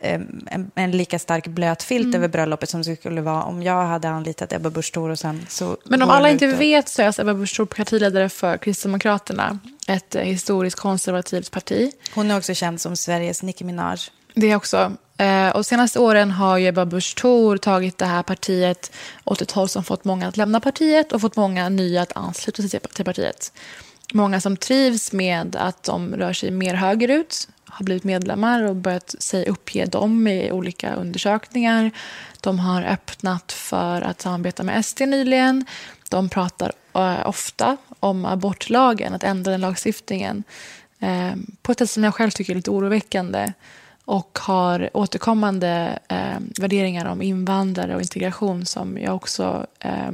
S1: en, en lika stark blöt filt
S2: Mm.
S1: över bröllopet som det skulle vara om jag hade anlitat Ebba Busch och sen så...
S2: Men om alla inte
S1: ut
S2: vet så är alltså Ebba Busch Thor partiledare för Kristdemokraterna. Ett eh, historiskt konservativt parti.
S1: Hon är också känd som Sveriges Nicki Minaj.
S2: Det också. Eh, och senaste åren har ju Ebba Busch Thor tagit det här partiet åt ett håll som fått många att lämna partiet och fått många nya att ansluta sig till- partiet. Många som trivs med att de rör sig mer högerut har blivit medlemmar och börjat sig uppge dem i olika undersökningar. De har öppnat för att samarbeta med SD nyligen. De pratar eh, ofta om abortlagen, att ändra den lagstiftningen eh, på ett sätt som jag själv tycker är lite oroväckande och har återkommande eh, värderingar om invandrare och integration som jag också eh,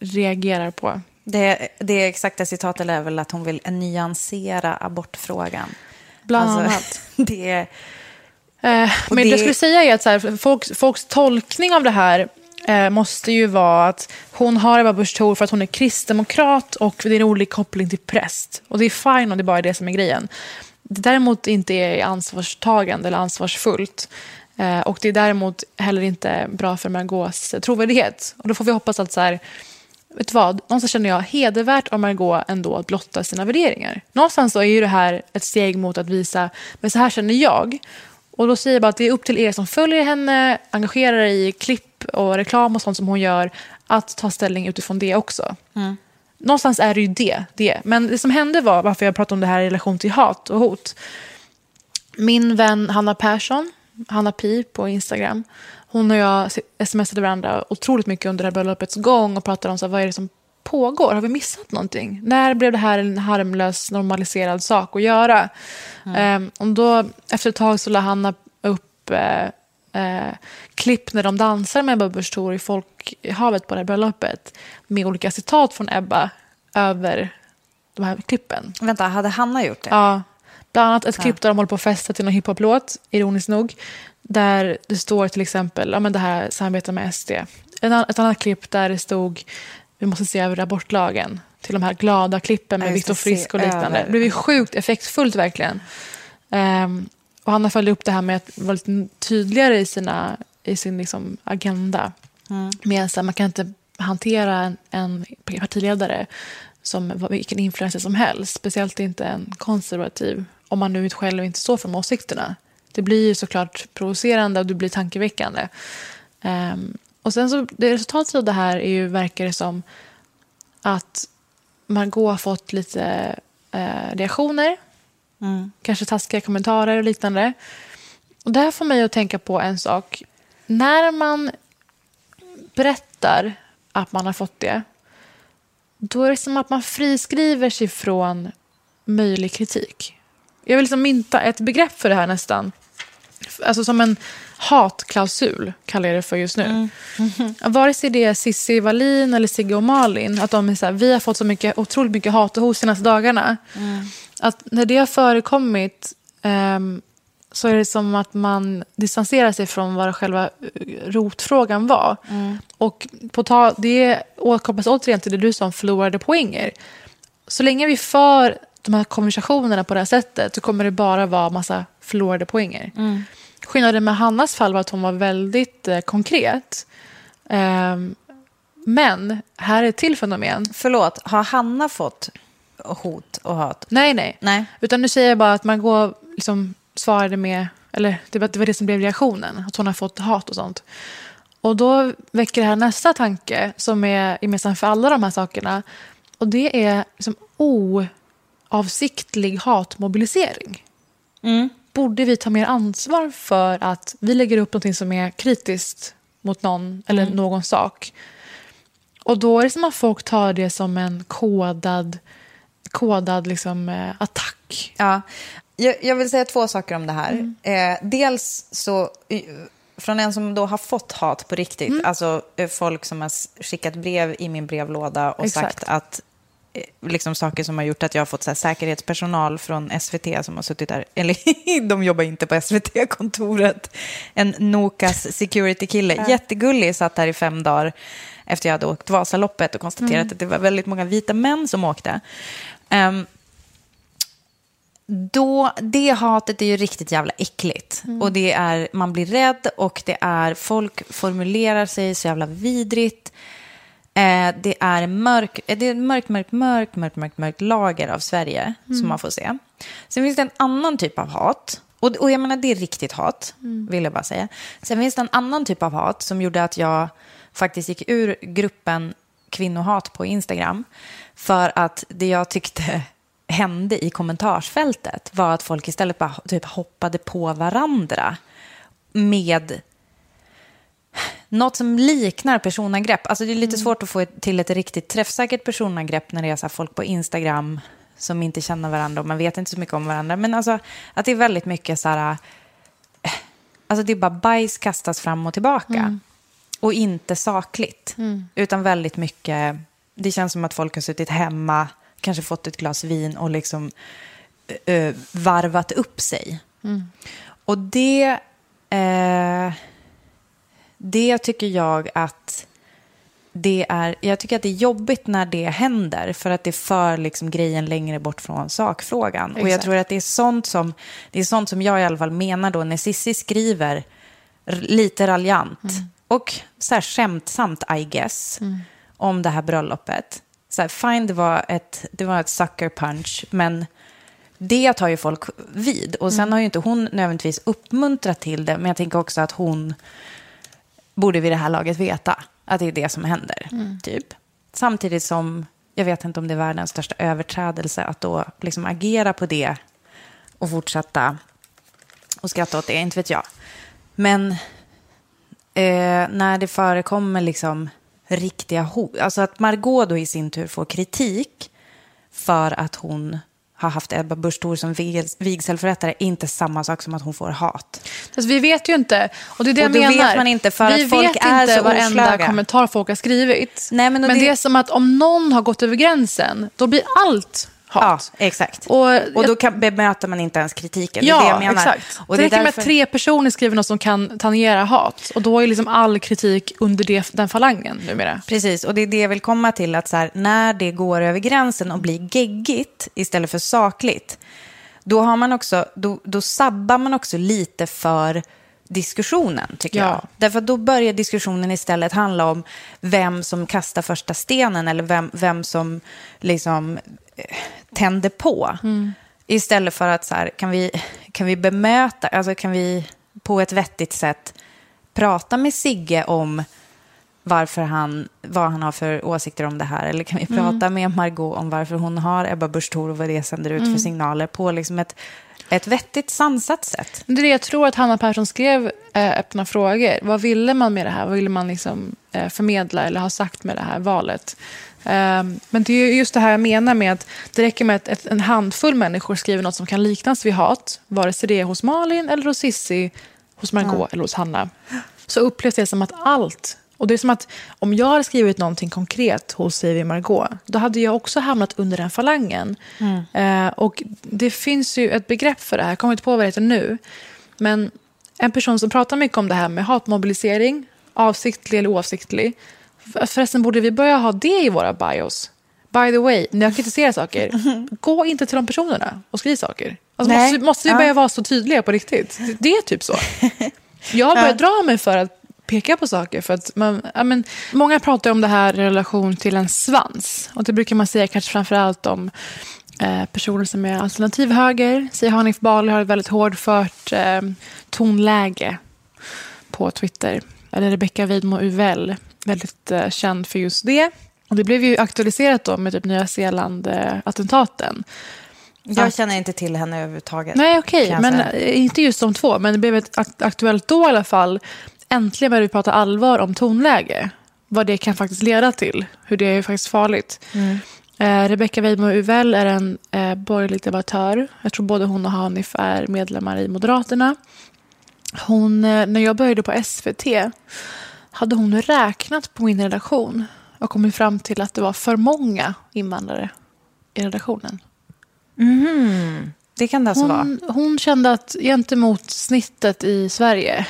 S2: reagerar på.
S1: Det, det exakta citatet är väl att hon vill nyansera abortfrågan.
S2: Bland
S1: Alltså,
S2: annat.
S1: Det.
S2: Eh, men det...
S1: det-
S2: jag skulle säga är att så här, folks, folks tolkning av det här eh, måste ju vara att hon har Ebba Busch Thor för att hon är kristdemokrat och det är en rolig koppling till präst. Och det är fine om det bara är det som är grejen. Det däremot inte är ansvarstagande eller ansvarsfullt. Eh, och det är däremot heller inte bra för Margaux trovärdighet. Och då får vi hoppas att så här, vet du vad, någonstans känner jag hedervärt av Margot ändå att blotta sina värderingar. Någonstans så är ju det här ett steg mot att visa, men så här känner jag. Och då säger jag bara att det är upp till er som följer henne, engagerar er i klipp och reklam och sånt som hon gör, att ta ställning utifrån det också.
S1: Mm.
S2: Någonstans är det ju det, det. Men det som hände var, varför jag pratar om det här i relation till hat och hot. Min vän Hanna Persson, Hanna Pi på Instagram, hon och jag smsade varandra otroligt mycket under det här bröllopets gång och pratade om så här, vad är det som pågår? Har vi missat någonting? När blev det här en harmlös, normaliserad sak att göra? Mm. Um, och då, efter ett tag så la Hanna upp uh, uh, klipp när de dansar med Ebba Busch Thor i folkhavet på det här bröllopet med olika citat från Ebba över de här klippen.
S1: Vänta, hade Hanna gjort det?
S2: Ja. Bland annat ett klipp där de håller på att festa till någon hiphop-låt, ironiskt nog. Där det står till exempel, ja men det här samarbetar med SD. ett annat klipp där det stod, vi måste se över abortlagen. Till de här glada klippen med Viktor Frisk och liknande. Det blev ju sjukt effektfullt verkligen. Um, och Hanna följde upp det här med att vara lite tydligare i, sina, i sin liksom agenda. Mm. Med att man kan inte hantera en, en partiledare som vilken influencer som helst. Speciellt inte en konservativ, om man nu själv inte står för de åsikterna. Det blir ju såklart provocerande och det blir tankeväckande. Um, och sen så, det resultatet av det här är ju, verkar det som att Margot har fått lite eh, reaktioner. Mm. Kanske taskiga kommentarer och liknande. Och det här får mig att tänka på en sak. När man berättar att man har fått det då är det som att man friskriver sig från möjlig kritik. Jag vill liksom mynta ett begrepp för det här nästan. Alltså som en hatklausul, kallar jag det för just nu. Mm. Mm. Vare sig det är Cissi Wallin eller Sigge och Malin, att de är så här, vi har fått så mycket, otroligt mycket hat och hos senaste dagarna. Mm. Att när det har förekommit um, så är det som att man distanserar sig från vad själva eh, rotfrågan var. Mm. Och på ta, det återkopplas återigen till det du sa om förlorade poänger. Så länge vi för de här konversationerna på det här sättet så kommer det bara vara massa förlorade poänger. Mm. Skillnaden med Hannas fall var att hon var väldigt eh, konkret. Um, men här är ett till fenomen.
S1: Förlåt, har Hanna fått hot och hat?
S2: Nej, nej.
S1: nej.
S2: Utan nu säger jag bara att man går liksom svarade med, eller det var, det som blev reaktionen, att hon har fått hat och sånt. Och då väcker det här nästa tanke som är gemensam för alla de här sakerna. Och det är liksom oavsiktlig hatmobilisering. Mm. Borde vi ta mer ansvar för att vi lägger upp något som är kritiskt mot någon eller mm. någon sak? Och då är det som att folk tar det som en kodad, kodad liksom, eh, attack.
S1: Ja, jag, jag, vill säga två saker om det här. Mm. Eh, dels så, från en som då har fått hat på riktigt, mm. alltså eh, folk som har skickat brev i min brevlåda och Exakt. sagt att eh, liksom saker som har gjort att jag har fått så här, säkerhetspersonal från SVT som har suttit där, eller de jobbar inte på SVT-kontoret, en Nokas security-kille, ja. jättegullig, satt där i fem dagar efter jag hade åkt Vasaloppet och konstaterat mm. att det var väldigt många vita män som åkte. Um, då, det hatet är ju riktigt jävla äckligt. Mm. Och det är, man blir rädd och det är, folk formulerar sig så jävla vidrigt. Eh, det är mörk, eh, det är mörkt, mörkt, mörkt, mörkt, mörkt, mörkt lager av Sverige mm. som man får se. Sen finns det en annan typ av hat. Och, och jag menar, det är riktigt hat, mm. vill jag bara säga. Sen finns det en annan typ av hat som gjorde att jag faktiskt gick ur gruppen kvinnohat på Instagram. För att det jag tyckte hände i kommentarsfältet var att folk istället bara typ hoppade på varandra med något som liknar personangrepp. Alltså det är lite mm. svårt att få till ett riktigt träffsäkert personangrepp när det är så folk på Instagram som inte känner varandra och man vet inte så mycket om varandra. Men alltså att det är väldigt mycket så här... Alltså det är bara bajs kastas fram och tillbaka. Mm. Och inte sakligt. Mm. Utan väldigt mycket... Det känns som att folk har suttit hemma kanske fått ett glas vin och liksom ö, varvat upp sig. Mm. Och det, eh, det tycker jag att det är, jag tycker att det är jobbigt när det händer för att det för liksom grejen längre bort från sakfrågan. Exakt. Och jag tror att det är, sånt som, det är sånt som jag i alla fall menar då när Sissi skriver lite raljant mm. och så här skämtsamt I guess. Mm om det här bröllopet. Så här, fine, det var, ett, det var ett sucker punch, men det tar ju folk vid. Och sen har ju inte hon nödvändigtvis uppmuntrat till det, men jag tänker också att hon borde vid det här laget veta att det är det som händer. Typ. Samtidigt som, jag vet inte om det är världens största överträdelse att då liksom agera på det och fortsätta och skratta åt det, inte vet jag. Men eh, när det förekommer liksom riktiga hot, alltså att Margot då i sin tur får kritik för att hon har haft Ebba Busch Thor som vig- vigselförrättare är inte samma sak som att hon får hat.
S2: Alltså, vi vet ju inte. Och det är det
S1: Och
S2: jag menar.
S1: vet man inte för
S2: vi
S1: att folk är
S2: inte
S1: så
S2: varenda
S1: oslöga.
S2: kommentar folk har skrivit.
S1: Nej, men
S2: men
S1: det-
S2: det... är som att om någon har gått över gränsen, då blir allt hat.
S1: Ja, exakt.
S2: Och
S1: Och, då kan, bemöter man inte ens kritiken. det är
S2: Ja,
S1: det jag menar.
S2: exakt.
S1: Och
S2: det
S1: det
S2: räcker
S1: är
S2: med att
S1: därför...
S2: tre personer skriver något som kan tangera hat. Och då är liksom all kritik under det, den falangen numera.
S1: Precis, och det är det jag vill komma till. att så här, När det går över gränsen och blir geggigt istället för sakligt, då, har man också, då, då sabbar man också lite för diskussionen, tycker
S2: Ja.
S1: jag. Därför att då börjar diskussionen istället handla om vem som kastar första stenen eller vem, vem som liksom eh, tänder på. Istället för att så här, kan vi, kan vi bemöta, alltså kan vi på ett vettigt sätt prata med Sigge om varför han, vad han har för åsikter om det här. Eller kan vi prata med Margot om varför hon har Ebba Busch Thor och vad det sänder ut för signaler på liksom ett, ett vettigt sansat sätt.
S2: Det är det jag tror att Hanna Persson skrev eh, Öppna frågor. Vad ville man med det här? Vad ville man liksom, eh, förmedla eller ha sagt med det här valet? Ehm, men det är just det här jag menar med att det räcker med att ett, en handfull människor skriver något som kan liknas vid hat, vare sig det är hos Malin eller hos Sissi, hos Margot eller hos Hanna. Så upplevs det som att allt och det är som att om jag hade skrivit någonting konkret hos säger vi Margot, då hade jag också hamnat under den falangen. Eh, och det finns ju ett begrepp för det här, jag kommer inte på vad det heter nu. Men en person som pratar mycket om det här med hatmobilisering, avsiktlig eller oavsiktlig. För- Förresten borde vi börja ha det i våra bios. By the way, när jag kritiserar saker, gå inte till de personerna och skriv saker. Alltså, måste, måste vi
S1: Ja.
S2: börja vara så tydliga på riktigt? Det är typ så. Jag har börjat dra mig för att peka på saker. För att man, ja, men, många pratar om det här i relation till en svans. Och det brukar man säga kanske framför allt om eh, personer som är alternativ höger. Säger Hanif Bali har ett väldigt hårdfört eh, tonläge på Twitter. Eller Rebecca Weidmo Uvell, väldigt eh, känd för just det. Och det blev ju aktualiserat då med typ Nya Zeeland-attentaten.
S1: Jag känner inte till henne överhuvudtaget.
S2: Nej, okej. Men eh, inte just de två. Men det blev ett akt- aktuellt då i alla fall. Äntligen började vi prata allvar om tonläge. Vad det kan faktiskt leda till. Hur det är faktiskt farligt. Eh, Rebecca Weidmo Uvell är en eh, borgerlig debattör. Jag tror både hon och Hanif är medlemmar i Moderaterna. Hon, eh, när jag började på SVT hade hon räknat på min redaktion och kommit fram till att det var för många invandrare i redaktionen.
S1: Det kan det alltså vara.
S2: Hon, hon kände att gentemot snittet i Sverige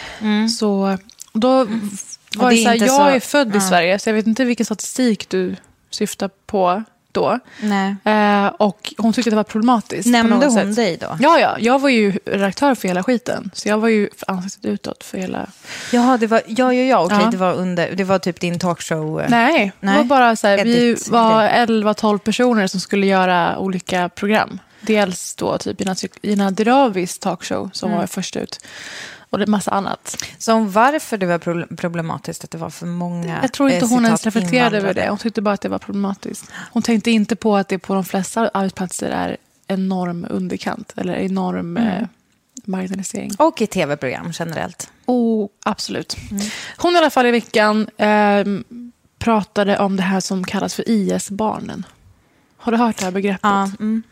S2: så då var
S1: Mm.
S2: Det,
S1: det
S2: så här, jag
S1: så-
S2: är född i
S1: Ja.
S2: Sverige så jag vet inte vilken statistik du syftar på då.
S1: Nej.
S2: Eh, och hon tyckte det var problematiskt.
S1: Nämnde hon
S2: sätt.
S1: dig då?
S2: Ja, ja. Jag var ju redaktör för hela skiten. Så jag var ju ansiktet utåt för hela...
S1: Jaha, det var, ja, ja, ja, okej,
S2: Ja.
S1: det var under, det var typ din talkshow. eh.
S2: Nej, det
S1: Nej.
S2: var bara så här, vi var
S1: grej.
S2: 11-12 personer som skulle göra olika program. Dels då typ Ina, Diravis talkshow som
S1: Mm.
S2: var först ut. Och det massa annat.
S1: Så om varför det var pro- problematiskt att det var för många
S2: Jag tror inte
S1: eh,
S2: hon ens reflekterade över det. Hon tyckte bara att det var problematiskt. Hon tänkte inte på att det på de flesta arbetsplatser är enorm underkant. Eller enorm
S1: Mm.
S2: eh, marginalisering.
S1: Och i tv-program generellt.
S2: Oh, absolut.
S1: Mm.
S2: Hon i alla fall i veckan ehm, pratade om det här som kallas för IS-barnen. Har du hört det här begreppet?
S1: Ja, mm.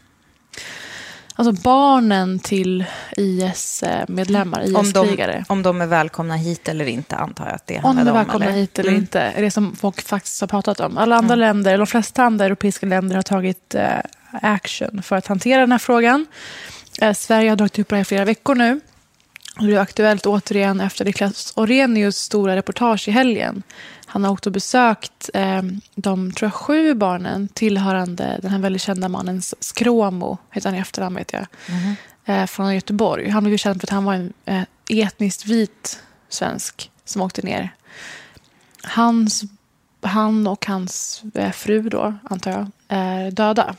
S2: Alltså barnen till IS-medlemmar,
S1: om,
S2: IS-krigare.
S1: de, om de är välkomna hit eller inte, antar jag att det
S2: Om
S1: handlade
S2: de är
S1: om.
S2: välkomna
S1: eller?
S2: hit eller
S1: Mm.
S2: inte är det som folk faktiskt har pratat om. Alla andra länder, eller de flesta andra europeiska länder har tagit eh, action för att hantera den här frågan. Eh, Sverige har dragit upp det här i flera veckor nu. Och det är aktuellt återigen efter Niklas Orenius stora reportage i helgen. Han har åkt och besökt eh, de tror jag, sju barnen tillhörande den här väldigt kända mannen Skråmo, heter han i efternamn vet jag, eh, från Göteborg. Han blev ju känd för att han var en eh, etniskt vit svensk som åkte ner. Hans han och hans eh, fru då, antar jag, är döda.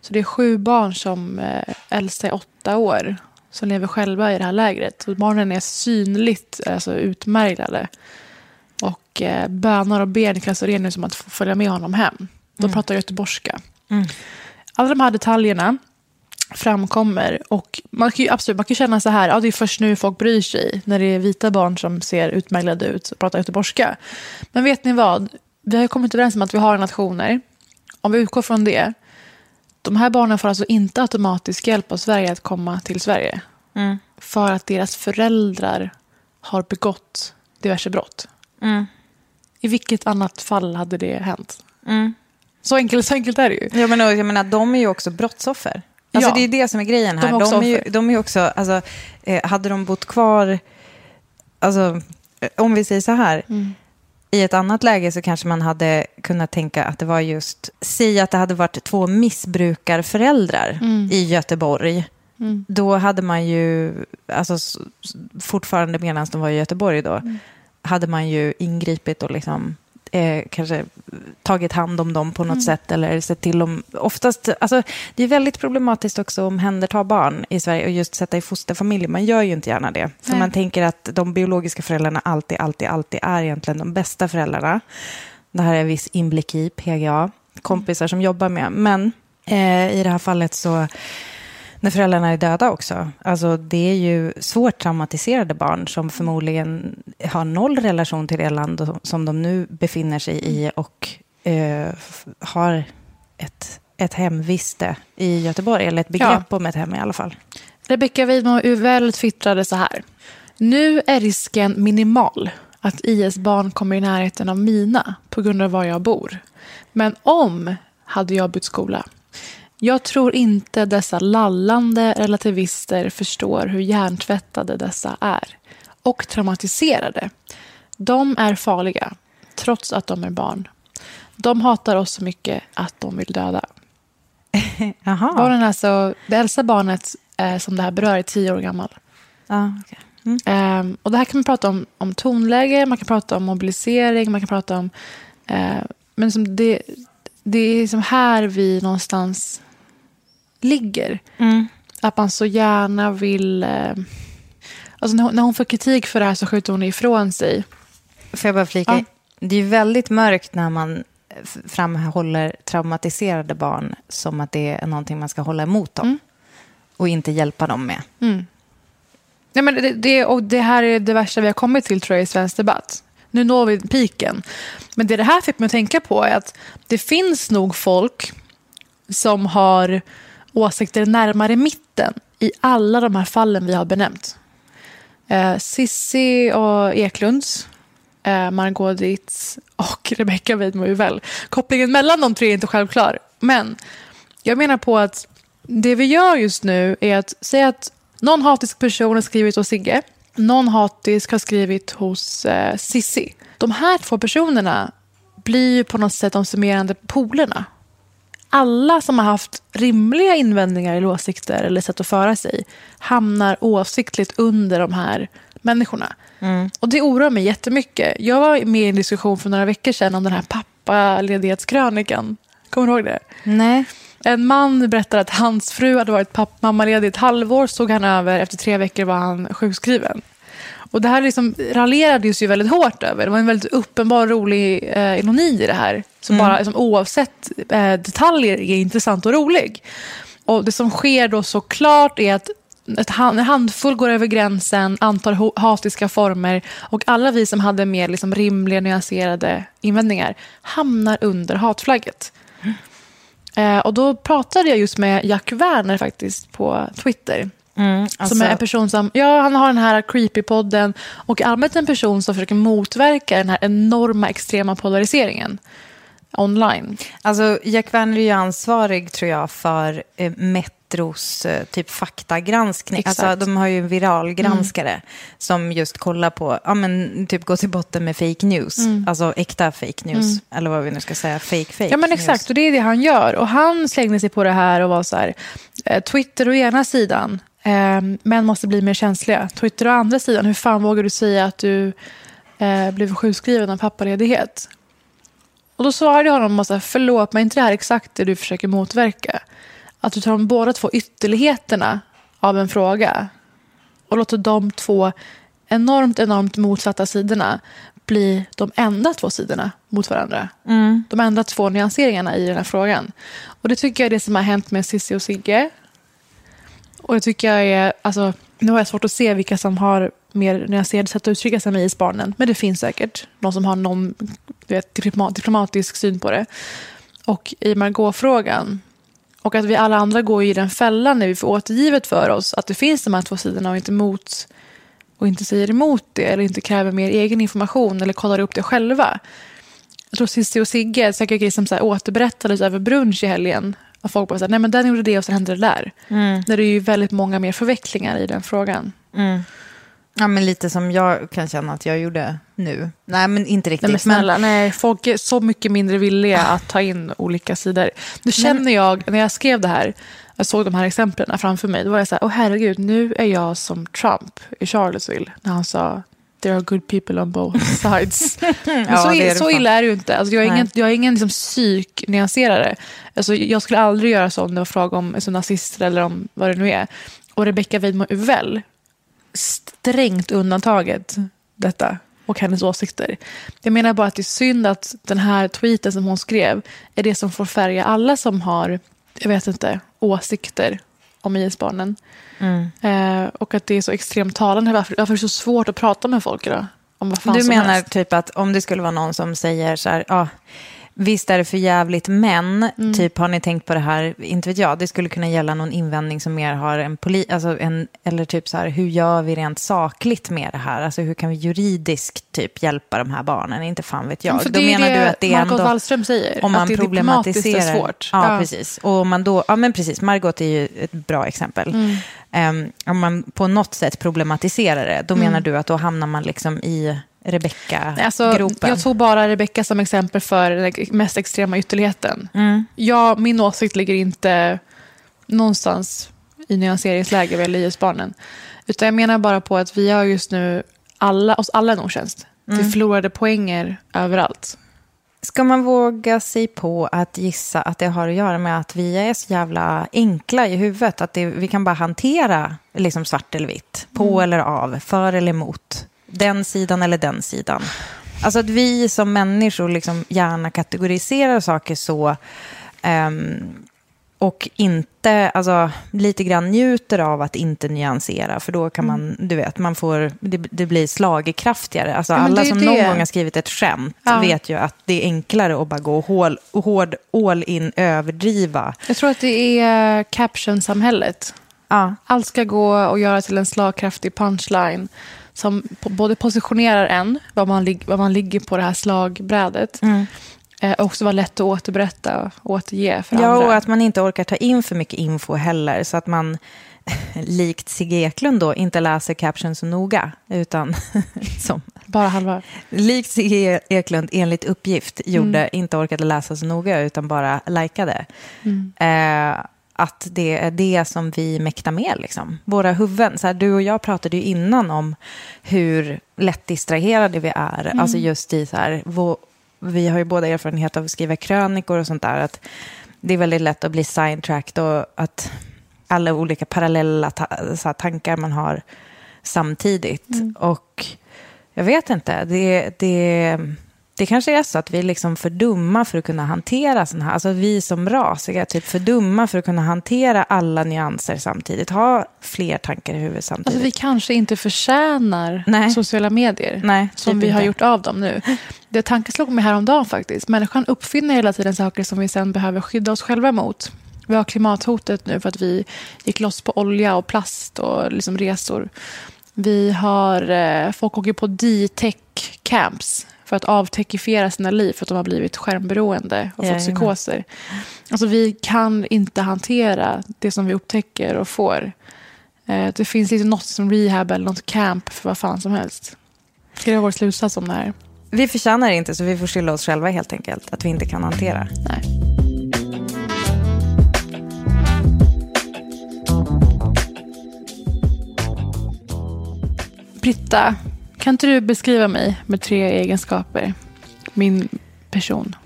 S2: Så det är sju barn som eh, äldsta är åtta år som lever själva i det här lägret. Och barnen är synligt alltså, utmärglade. Och eh, bönar och ber Niklas Orenius om att få följa med honom hem. De pratar göteborgska. Alla de här detaljerna framkommer. Och man kan ju absolut man kan känna så här, ja, det är först nu folk bryr sig. När det är vita barn som ser utmärglade ut och pratar göteborgska. Men vet ni vad? Vi har kommit överens om att vi har nationer. Om vi utgår från det. De här barnen får alltså inte automatisk hjälp av Sverige att komma till Sverige. För att deras föräldrar har begått diverse brott. I vilket annat fall hade det hänt? Så, enkelt, så enkelt är det ju.
S1: Ja, men, och jag menar, de är ju också brottsoffer. Alltså,
S2: Ja.
S1: Det är det som är grejen här.
S2: De är
S1: De
S2: också
S1: är, ju, de är också, alltså, eh, hade de bott kvar, alltså, eh, om vi säger så här,
S2: Mm.
S1: I ett annat läge så kanske man hade kunnat tänka att det var just, säg att det hade varit två missbrukarföräldrar
S2: Mm.
S1: i Göteborg. Då hade man ju, alltså fortfarande medan de var i Göteborg då,
S2: Mm.
S1: hade man ju ingripit och liksom eh, kanske tagit hand om dem på
S2: Mm.
S1: något sätt eller sett till dem. Oftast, alltså, det är väldigt problematiskt också att omhänderta barn i Sverige och just sätta i fosterfamilj. Man gör ju inte gärna det. För
S2: Nej.
S1: man tänker att de biologiska föräldrarna alltid, alltid, alltid är egentligen de bästa föräldrarna. Det här är viss inblick i PGA, kompisar som jobbar med. Men eh, i det här fallet så när föräldrarna är döda också. Alltså det är ju svårt traumatiserade barn som förmodligen har noll relation till det land som de nu befinner sig i och eh, har ett, ett hemviste i Göteborg, eller ett begrepp om ett hem i alla fall.
S2: Rebecka Weidmo Uvell twittrade så här. Nu är risken minimal att IS-barn kommer i närheten av mina på grund av var jag bor. Men om hade jag bytt skola. Jag tror inte dessa lallande relativister förstår hur hjärntvättade dessa är. Och traumatiserade. De är farliga, trots att de är barn. De hatar oss så mycket att de vill döda.
S1: Jaha.
S2: Barnen alltså, det äldsta barnet eh, som det här berör är tio år gammal.
S1: Ja, okej. mm.
S2: Ehm, och det här kan man prata om, om tonläge, man kan prata om mobilisering, man kan prata om... Eh, men som det, det är som här vi någonstans ligger.
S1: Mm.
S2: Att man så gärna vill... Eh, alltså när hon, när hon får kritik för det här så skjuter hon ifrån sig.
S1: Får jag bara flika
S2: Ja.
S1: Det är väldigt mörkt när man framhåller traumatiserade barn som att det är någonting man ska hålla emot dem.
S2: Mm.
S1: Och inte hjälpa dem med.
S2: Nej, men det, det, och det här är det värsta vi har kommit till tror jag i svensk debatt. Nu når vi piken. Men det det här fick mig att tänka på är att det finns nog folk som har åsikter närmare mitten i alla de här fallen vi har benämnt. Eh, Sissi och Eklunds, eh, Margot Dietz och Rebecca Weidmo Uvell. Kopplingen mellan de tre är inte självklar. Men jag menar på att det vi gör just nu är att säga att någon hatisk person har skrivit hos Sigge. Någon hatisk har skrivit hos eh, Sissi. De här två personerna blir ju på något sätt de summerande polerna. Alla som har haft rimliga invändningar eller åsikter eller sätt att föra sig hamnar oavsiktligt under de här människorna. Och det oroar mig jättemycket. Jag var med i en diskussion för några veckor sedan om den här pappaledighetskrönikan. Kommer du ihåg det?
S1: Nej.
S2: En man berättade att hans fru hade varit mammaledig ett halvår, stod han över. Efter tre veckor var han sjukskriven. Och det här liksom raljerades ju väldigt hårt över. Det var en väldigt uppenbar rolig eh, ironi i det här. Som bara, liksom, oavsett eh, detaljer, är intressant och rolig. Och det som sker då såklart är att en handfull går över gränsen, antar hatiska former och alla vi som hade mer liksom, rimliga, nyanserade invändningar hamnar under hatflagget. Eh, och då pratade jag just med Jack Werner faktiskt på Twitter.
S1: Alltså-
S2: Som är en person som, ja han har den här creepy-podden och allmänt en person som försöker motverka den här enorma extrema polariseringen online.
S1: Alltså, Jack Werner är ju ansvarig, tror jag, för eh, Metros eh, typ faktagranskning.
S2: Exakt. Mm.
S1: Alltså, de har ju en viralgranskare som just kollar på, ja men typ gå till botten med fake news. Alltså äkta fake news, eller vad vi nu ska säga, fake fake
S2: Mm. Ja men exakt,
S1: news.
S2: och det är det han gör. Och han slängde sig på det här och var så här, eh, Twitter å ena sidan, eh, män måste bli mer känsliga. Twitter å andra sidan, hur fan vågar du säga att du eh, blev sjukskriven av pappaledighet? Och då svarade jag honom, och här, förlåt, men är inte det här exakt det du försöker motverka? Att du tar de båda två ytterligheterna av en fråga och låter de två enormt, enormt motsatta sidorna bli de enda två sidorna mot varandra. De enda två nyanseringarna i den här frågan. Och det tycker jag är det som har hänt med Cissi och Sigge. Och jag tycker jag är, alltså, nu har jag svårt att se vilka som har mer nyanserade sätt att uttrycka sig med isbarnen. Men det finns säkert någon som har någon du vet, diplomatisk syn på det. Och i Margot-frågan, och att vi alla andra går i den fällan när vi får återgivet för oss att det finns de här två sidorna och inte mot och inte säger emot det eller inte kräver mer egen information eller kollar upp det själva. Jag tror Cissi och Sigge säkert som så här återberättades över brunch i helgen. Och folk bara här, nej men den gjorde det och sen hände det där.
S1: Mm.
S2: Där det är ju väldigt många mer förvecklingar i den frågan.
S1: Ja, men lite som jag kan känna att jag gjorde nu. Nej, men inte riktigt.
S2: Nej men snälla, nej, folk är så mycket mindre villiga att ta in olika sidor. Nu känner jag, när jag skrev det här, jag såg de här exemplen framför mig, då var jag så här, åh herregud, nu är jag som Trump i Charlottesville, när han sa There are good people on both sides.
S1: Ja,
S2: så,
S1: är
S2: så illa är det ju inte. Alltså, jag är
S1: Nej.
S2: ingen, jag är ingen liksom, psyknyanserare. Alltså, jag skulle aldrig göra så om det var fråga om alltså, nazister eller om vad det nu är. Och Rebecca Weidmo Uvell, strängt undantaget detta och hennes åsikter. Jag menar bara att det är synd att den här tweeten som hon skrev är det som får färga alla som har, jag vet inte, åsikter om IS-barnen. Eh, och att det är så extremt talande. Varför, varför är det så svårt att prata med folk idag? Om vad fan
S1: Du menar
S2: helst.
S1: typ att om det skulle vara någon som säger så här, ja, visst är det för jävligt, men
S2: Mm.
S1: typ har ni tänkt på det här, inte vet jag, det skulle kunna gälla någon invändning som mer har en poli, alltså en, eller typ så här, hur gör vi rent sakligt med det här? Alltså hur kan vi juridiskt typ hjälpa de här barnen? Inte fan vet jag.
S2: För
S1: Då
S2: det är
S1: menar
S2: det
S1: du att det är ändå...
S2: Wallström säger,
S1: Om
S2: att
S1: man
S2: det är diplomatiskt
S1: problematiserar.
S2: är svårt.
S1: Ja,
S2: Ja.
S1: precis. Och om man då, ja men precis, Margot är ju ett bra exempel.
S2: Mm.
S1: Ehm, om man på något sätt problematiserar det, då
S2: Mm.
S1: menar du att då hamnar man liksom i Rebecca-gropen.
S2: Alltså, jag tog bara Rebecca som exempel för den mest extrema ytterligheten.
S1: Mm.
S2: Ja, min åsikt ligger inte någonstans i nyanseringsläge vad gäller IS-barnen. Utan jag menar bara på att vi gör just nu alla, oss alla en otjänst.
S1: Mm.
S2: Vi förlorade poänger överallt.
S1: Ska man våga sig på att gissa att det har att göra med att vi är så jävla enkla i huvudet? Att det, vi kan bara hantera liksom svart eller vitt, på
S2: Mm.
S1: eller av, för eller emot, den sidan eller den sidan. Alltså att vi som människor liksom gärna kategoriserar saker så ehm, och inte, alltså lite grann njuter av att inte nyansera, för då kan man, du vet, man får, det, det blir slagkraftigare. Alltså
S2: Mm. Ja,
S1: alla som
S2: det.
S1: någon gång har skrivit ett skämt
S2: Ja.
S1: vet ju att det är enklare att bara gå hål, hård, all in, överdriva.
S2: Jag tror att det är caption-samhället.
S1: Ja,
S2: Allt ska gå och göra till en slagkraftig punchline som både positionerar en, var man, var man ligger på det här slagbrädet, eh, och också vara lätt att återberätta och återge för
S1: ja
S2: andra.
S1: och att man inte orkar ta in för mycket info heller, så att man likt Sigge Eklund då inte läser caption så noga, utan som
S2: Bara halva.
S1: likt Sigge Eklund enligt uppgift gjorde, inte orkade läsa så noga utan bara likade. Eh, att det är det som vi mäktar med, liksom. våra huvuden. Så här, du och jag pratade ju innan om hur lätt distraherade vi är. Alltså just i så här, vå- vi har ju båda erfarenhet av att skriva krönikor och sånt där. Att det är väldigt lätt att bli sidetracked och att alla olika parallella ta- så tankar man har samtidigt. Och jag vet inte, det, det, det kanske är så att vi är liksom för dumma för att kunna hantera sådana här, alltså vi som ras är typ för dumma för att kunna hantera alla nyanser samtidigt, ha fler tankar i huvudet samtidigt.
S2: Alltså vi kanske inte förtjänar
S1: Nej.
S2: sociala medier
S1: Nej,
S2: som
S1: typ
S2: vi har
S1: inte.
S2: gjort av dem nu. Det tanken slog mig häromdagen faktiskt. Människan uppfinner hela tiden saker som vi sen behöver skydda oss själva mot. Vi har klimathotet nu för att vi gick loss på olja och plast och liksom resor. Vi har, eh, folk åker på D-tech camps för att avtechifiera sina liv för att de har blivit skärmberoende och fått psykoser. Alltså vi kan inte hantera det som vi upptäcker och får. Eh, Det finns inte något som rehab eller något camp för vad fan som helst. Ska det vara vår slutsats om det här?
S1: Vi förtjänar det inte så vi får skylla oss själva helt enkelt, att vi inte kan hantera.
S2: Nej. Britta, kan inte du beskriva mig med tre egenskaper? Min person.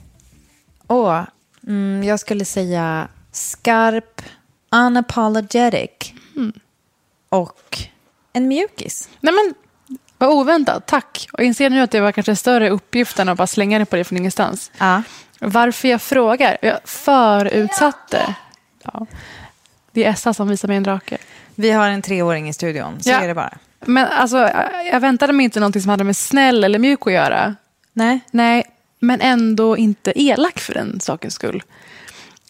S1: Åh, mm, jag skulle säga skarp, unapologetic och en mjukis.
S2: Nej men, vad oväntat. Tack. Och inser nu att det var kanske större uppgift än att bara slänga det på det från ingenstans.
S1: Ja.
S2: Varför jag frågar? Jag förutsatte. Ja. Det är Essa som visar mig en drake.
S1: Vi har en treåring i studion, så
S2: Ja.
S1: är det bara.
S2: Men alltså, jag väntade mig inte någonting som hade med snäll eller mjuk att göra.
S1: Nej.
S2: Nej, men ändå inte elak för den sakens skull.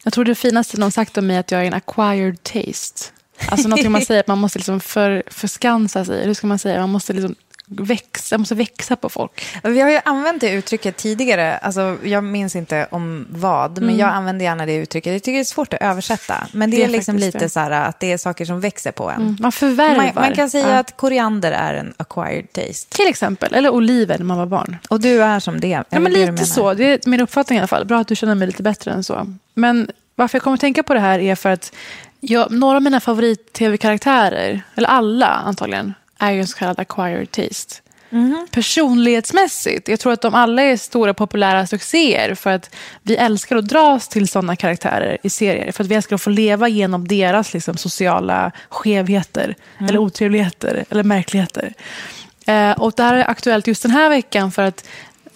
S2: Jag tror det finaste någon sagt om mig är att jag är en acquired taste. Alltså någonting man säger att man måste liksom för, förskansa sig. Hur ska man säga? Man måste liksom växa, jag måste växa på folk.
S1: Vi har ju använt det uttrycket tidigare, alltså, jag minns inte om vad, men jag använder gärna det uttrycket. Jag tycker det är svårt att översätta, men det,
S2: Det
S1: är,
S2: är
S1: liksom lite
S2: det.
S1: så här att det är saker som växer på en.
S2: Man förvärvar.
S1: Man, man kan säga
S2: Ja.
S1: att koriander är en acquired taste.
S2: Till exempel, eller oliver när man var barn.
S1: Och du är som det.
S2: Ja, men lite så. Det är min uppfattning i alla fall. Bra att du känner mig lite bättre än så. Men varför jag kommer att tänka på det här är för att jag, några av mina favorit-tv-karaktärer, eller alla antagligen, är ju en så kallad acquired taste. Personlighetsmässigt, jag tror att de alla är stora populära succéer för att vi älskar att dras till sådana karaktärer i serier. För att vi älskar att få leva genom deras liksom, sociala skevheter, eller otrevligheter, eller märkligheter. Eh, och det här är aktuellt just den här veckan för att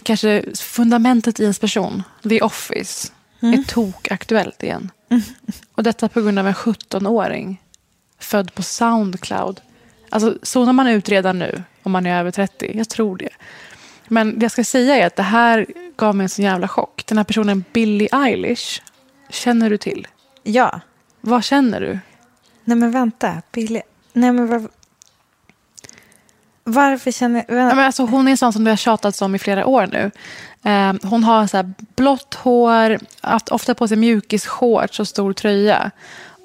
S2: kanske fundamentet i ens person, The Office, är tokaktuellt igen. Och detta på grund av en 17-åring född på Soundcloud. Alltså zonar man ut redan nu om man är över 30? Jag tror det. Men det jag ska säga är att det här gav mig en sån jävla chock. Den här personen Billie Eilish, känner du till?
S1: Ja.
S2: Vad känner du?
S1: Nej men vänta, Billy. Nej men var... Varför känner...
S2: Ja, men alltså, hon är en sån som det har tjatats om i flera år nu. Eh, hon har så blått hår, haft ofta på sig mjukisshorts och stor tröja.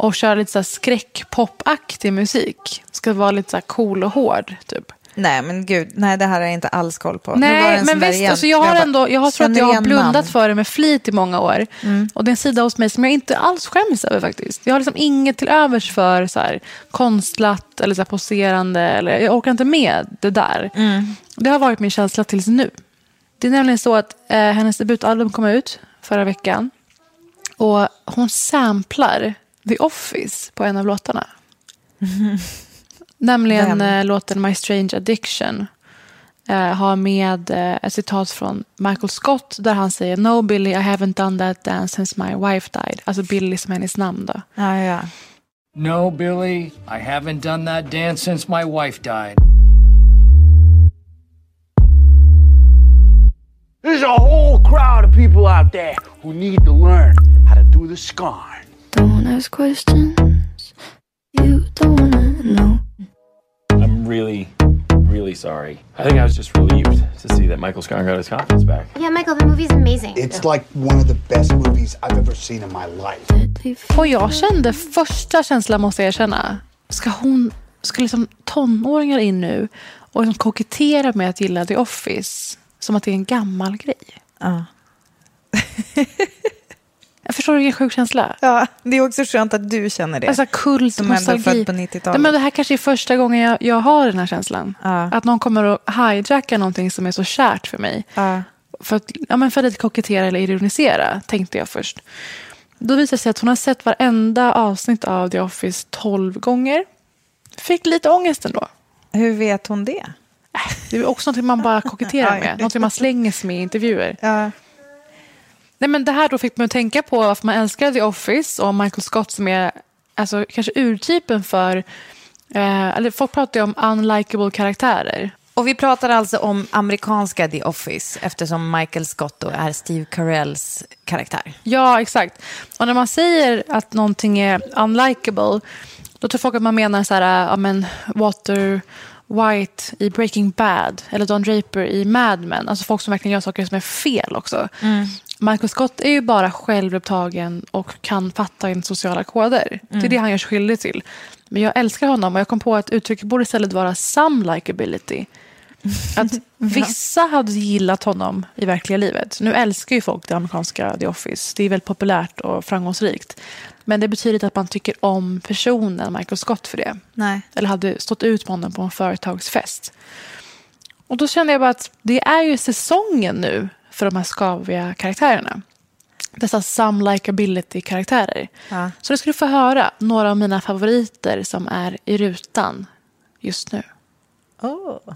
S2: Och kör lite så skräckpopaktig musik. Ska vara lite så cool och hård, typ.
S1: Nej men gud, nej det här har jag inte alls koll på.
S2: Nej,
S1: en
S2: men visst.
S1: igen.
S2: Alltså jag har ändå, jag har tror att jag har blundat
S1: namn.
S2: för det med flit i många år. Och det är en sida hos mig som jag inte alls skäms över faktiskt. Jag har liksom inget till övers för så här, konstlat eller så här, poserande. Eller, jag orkar inte med det där. Det har varit min känsla tills nu. Det är nämligen så att eh, hennes debutalbum kom ut förra veckan. Och hon samplar The Office på en av låtarna. Nämligen
S1: Vem?
S2: eh, låten My Strange Addiction. Eh, har med eh, ett citat från Michael Scott där han säger No Billy, I haven't done that dance since my wife died. Alltså Billy som är hennes namn då.
S1: Ja, ja.
S3: No, Billy, I haven't done that dance since my wife died.
S4: There's a whole crowd of people out there who need to learn how to do the scarn.
S5: Don't ask questions you don't wanna know.
S6: I'm really, really sorry. I think I was just relieved to see that Michael Scarn got his confidence back.
S5: Yeah, Michael, the movie's amazing.
S4: It's like one of the best movies I've ever seen in my life.
S2: Och jag kände första känslan måste jag erkänna. Ska hon, ska liksom tonåringar in nu och liksom kokettera med att gilla The Office som att det är en gammal grej?
S1: Ja.
S2: Jag förstår vilken sjuk känsla.
S1: ja, det är också skönt att du känner det.
S2: Alltså kult,
S1: Som ändå
S2: nostalgi.
S1: född på 90-talet.
S2: Nej, men det här kanske är första gången jag, jag har den här känslan.
S1: Ja.
S2: Att någon kommer att hijacka någonting som är så kärt för mig.
S1: Ja.
S2: För att, ja, men för att kokettera eller ironisera, tänkte jag först. Då visade det sig att hon har sett varenda avsnitt av The Office 12 gånger. Fick lite ångest ändå.
S1: Hur vet hon det?
S2: Det är också något man bara koketterar med. Något man slänger sig med i intervjuer.
S1: Ja.
S2: Nej, men det här då fick mig att tänka på varför man älskar The Office och Michael Scott som är alltså, kanske urtypen för... Eh, eller folk pratar ju om unlikable karaktärer.
S1: Och vi pratar alltså om amerikanska The Office eftersom Michael Scott då är Steve Carells karaktär.
S2: Ja, exakt. Och när man säger att någonting är unlikable, då tror folk att man menar så här, ja men Walter White i Breaking Bad eller Don Draper i Mad Men. Alltså folk som verkligen gör saker som är fel också. Michael Scott är ju bara självupptagen och kan fatta in sociala koder. Det är det han gör sig skyldig till. Men jag älskar honom och jag kom på att uttrycket borde istället vara some likability. Att vissa hade gillat honom i verkliga livet. Nu älskar ju folk det amerikanska The Office. Det är väldigt populärt och framgångsrikt. Men det betyder inte att man tycker om personen Michael Scott för det.
S1: Nej.
S2: Eller hade stått ut med honom på en företagsfest. Och då kände jag bara att det är ju säsongen nu för de här skaviga karaktärerna. dessa some likability-karaktärer.
S1: Ja.
S2: Så du skulle få höra några av mina favoriter som är i rutan just nu.
S1: Oh.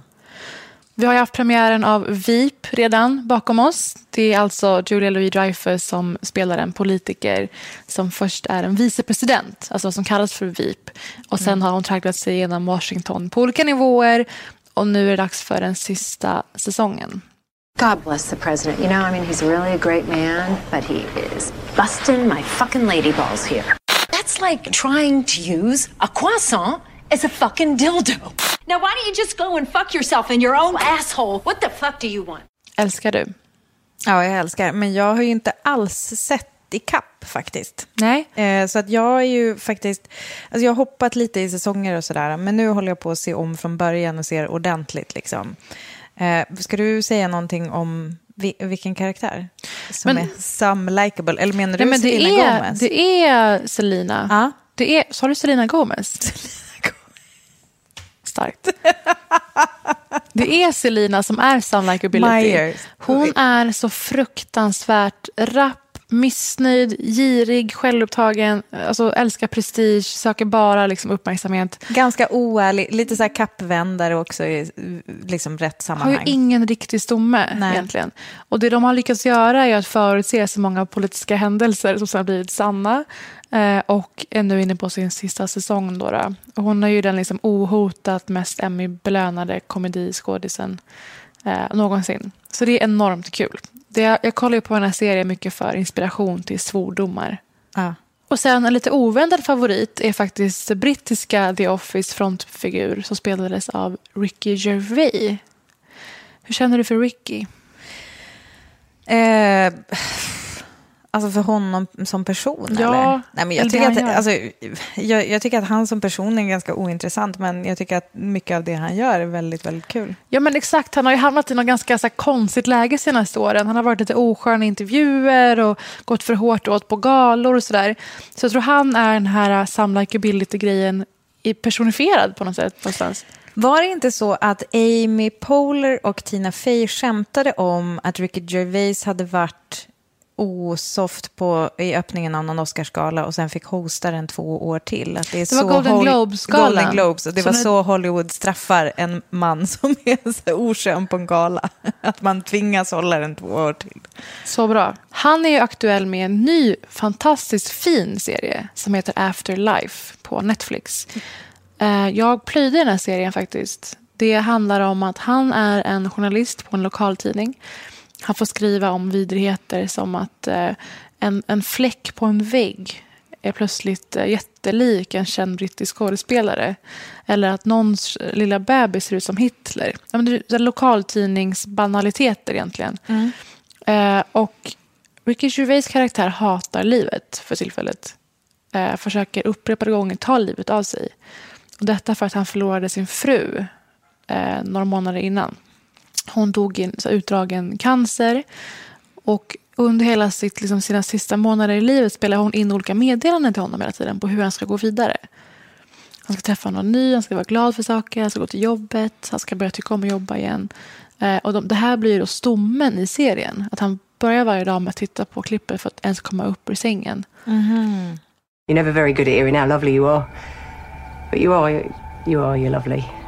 S2: Vi har ju haft premiären av VIP redan bakom oss. Det är alltså Julia Louis-Dreyfus som spelar en politiker som först är en vicepresident, alltså vad som kallas för VIP. Och sen har hon tragglat sig genom Washington på olika nivåer och nu är det dags för den sista säsongen.
S7: God bless the president. You know, I mean, he's really a great man, but he is busting my fucking ladyballs here. That's like trying to use a croissant as a fucking dildo. Now, why don't you just go and fuck yourself in your own asshole? What the fuck do you want?
S2: Älskar du?
S1: Ja, jag älskar. Men jag har ju inte alls sett i kapp faktiskt.
S2: Nej.
S1: Eh, så att jag är ju faktiskt, alltså jag har hoppat lite i säsonger och sådär, men nu håller jag på att se om från början och ser ordentligt liksom. Eh, ska du säga någonting om vi, vilken karaktär som
S2: Men-
S1: är some likable? Eller menar du
S2: Nej, men det,
S1: Selena
S2: är,
S1: Gomez?
S2: det är Selena.
S1: Ja.
S2: Det är, sa du Selena Gomez? Starkt. Det är Selina som är some likability.
S1: Myers.
S2: Hon är så fruktansvärt rapp, missnöjd, girig, självupptagen, alltså älskar prestige, söker bara liksom uppmärksamhet.
S1: Ganska oärlig, lite så här kappvändare också i liksom rätt
S2: Har ju
S1: sammanhang.
S2: ingen riktig stomme
S1: Nej.
S2: egentligen. Och det de har lyckats göra är att förutse så många politiska händelser som sedan har blivit sanna. Eh, och är nu inne på sin sista säsong. Då, då. Hon är ju den liksom ohotat mest Emmy-belönade komediskådisen eh, någonsin. Så det är enormt kul. Det, jag kollar ju på den här serien mycket för inspiration till svordomar.
S1: Ja.
S2: Och sen en lite oväntad favorit är faktiskt brittiska The Office frontfigur som spelades av Ricky Gervais. Hur känner du för Ricky?
S1: Eh, alltså för honom som person?
S2: Ja,
S1: eller? Nej, men jag, tycker att, alltså, jag, jag tycker att han som person är ganska ointressant, men jag tycker att mycket av det han gör är väldigt, väldigt kul.
S2: Ja men exakt, han har ju hamnat i något ganska så här, konstigt läge senaste åren. Han har varit lite oskön i intervjuer och gått för hårt åt på galor och sådär. Så jag tror han är den här uh, some likability-grejen i- personifierad på något sätt någonstans.
S1: Var det inte så att Amy Poehler och Tina Fey skämtade om att Ricky Gervais hade varit osoft på, i öppningen av någon Oscarsgala och sen fick hosta den två år till? Att det, är
S2: Det var
S1: så
S2: Golden Globes-galan.
S1: Golden Globes. Och det
S2: Så
S1: var
S2: när-
S1: så Hollywood straffar en man som är oskön på en gala. Att man tvingas hålla den två år till.
S2: Så bra. Han är ju aktuell med en ny fantastiskt fin serie som heter Afterlife på Netflix. Eh, Jag plöjde den här serien faktiskt. Det handlar om att han är en journalist på en lokaltidning. Han får skriva om vidrigheter som att eh, en, en fläck på en vägg är plötsligt eh, jättelik en känd brittisk skådespelare. Eller att någons lilla bebis ser ut som Hitler. Ja, men det är lokaltidningsbanaliteter egentligen. Eh, och Ricky Gervais karaktär hatar livet för tillfället. Eh, försöker upprepade gånger ta livet av sig. Och detta för att han förlorade sin fru eh, några månader innan. Hon dog i en så utdragen cancer. Och under hela sitt, liksom, sina sista månader i livet spelar hon in olika meddelanden till honom hela tiden på hur han ska gå vidare. Han ska träffa någon ny, han ska vara glad för saker, han ska gå till jobbet, han ska börja tycka om att jobba igen. Eh, och de, det här blir då stommen i serien. Att han börjar varje dag med att titta på klippet för att ens komma upp ur sängen.
S8: You're never very good at hearing how lovely you are. But you are, you are, you're lovely.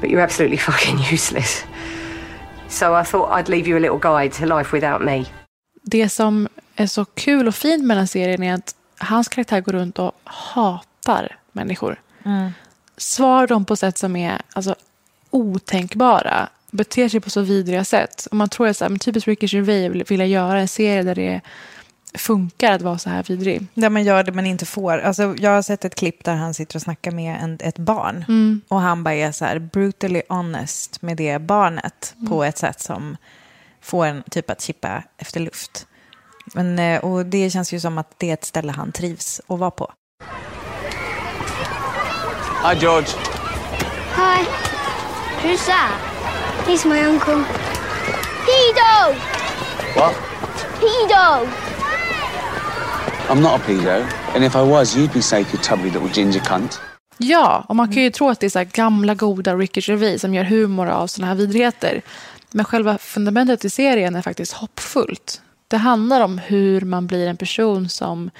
S8: But you're absolutely fucking useless. So I thought I'd leave you a little guide to life without me.
S2: Det som är så kul och fint med den serien är att hans karaktär går runt och hatar människor. Svarar dem på sätt som är alltså, otänkbara. Beter sig på så vidriga sätt. Och man tror att så här, men typiskt Ricky Gervais vill, vill göra en serie där det funkar att vara så här vidrig.
S1: Där man gör det men inte får. Alltså, jag har sett ett klipp där han sitter och snackar med en, ett barn.
S2: Mm.
S1: Och han bara är så här brutally honest med det barnet på ett sätt som får en typ att chippa efter luft. Men, eh, och det känns ju som att det är ett ställe han trivs att vara på.
S4: Hi, George.
S9: Hi. Who's that? He's my uncle. Pedo!
S4: What?
S9: Pedo!
S4: I'm not a pedo. And if I was, you'd be safe, you tubby little ginger cunt.
S2: Ja, och man kan ju tro att det är så här gamla goda Ricky Gervais som gör humor av såna här vidrigheter. Men själva fundamentet i serien är faktiskt hoppfullt. Det handlar om hur man blir en person som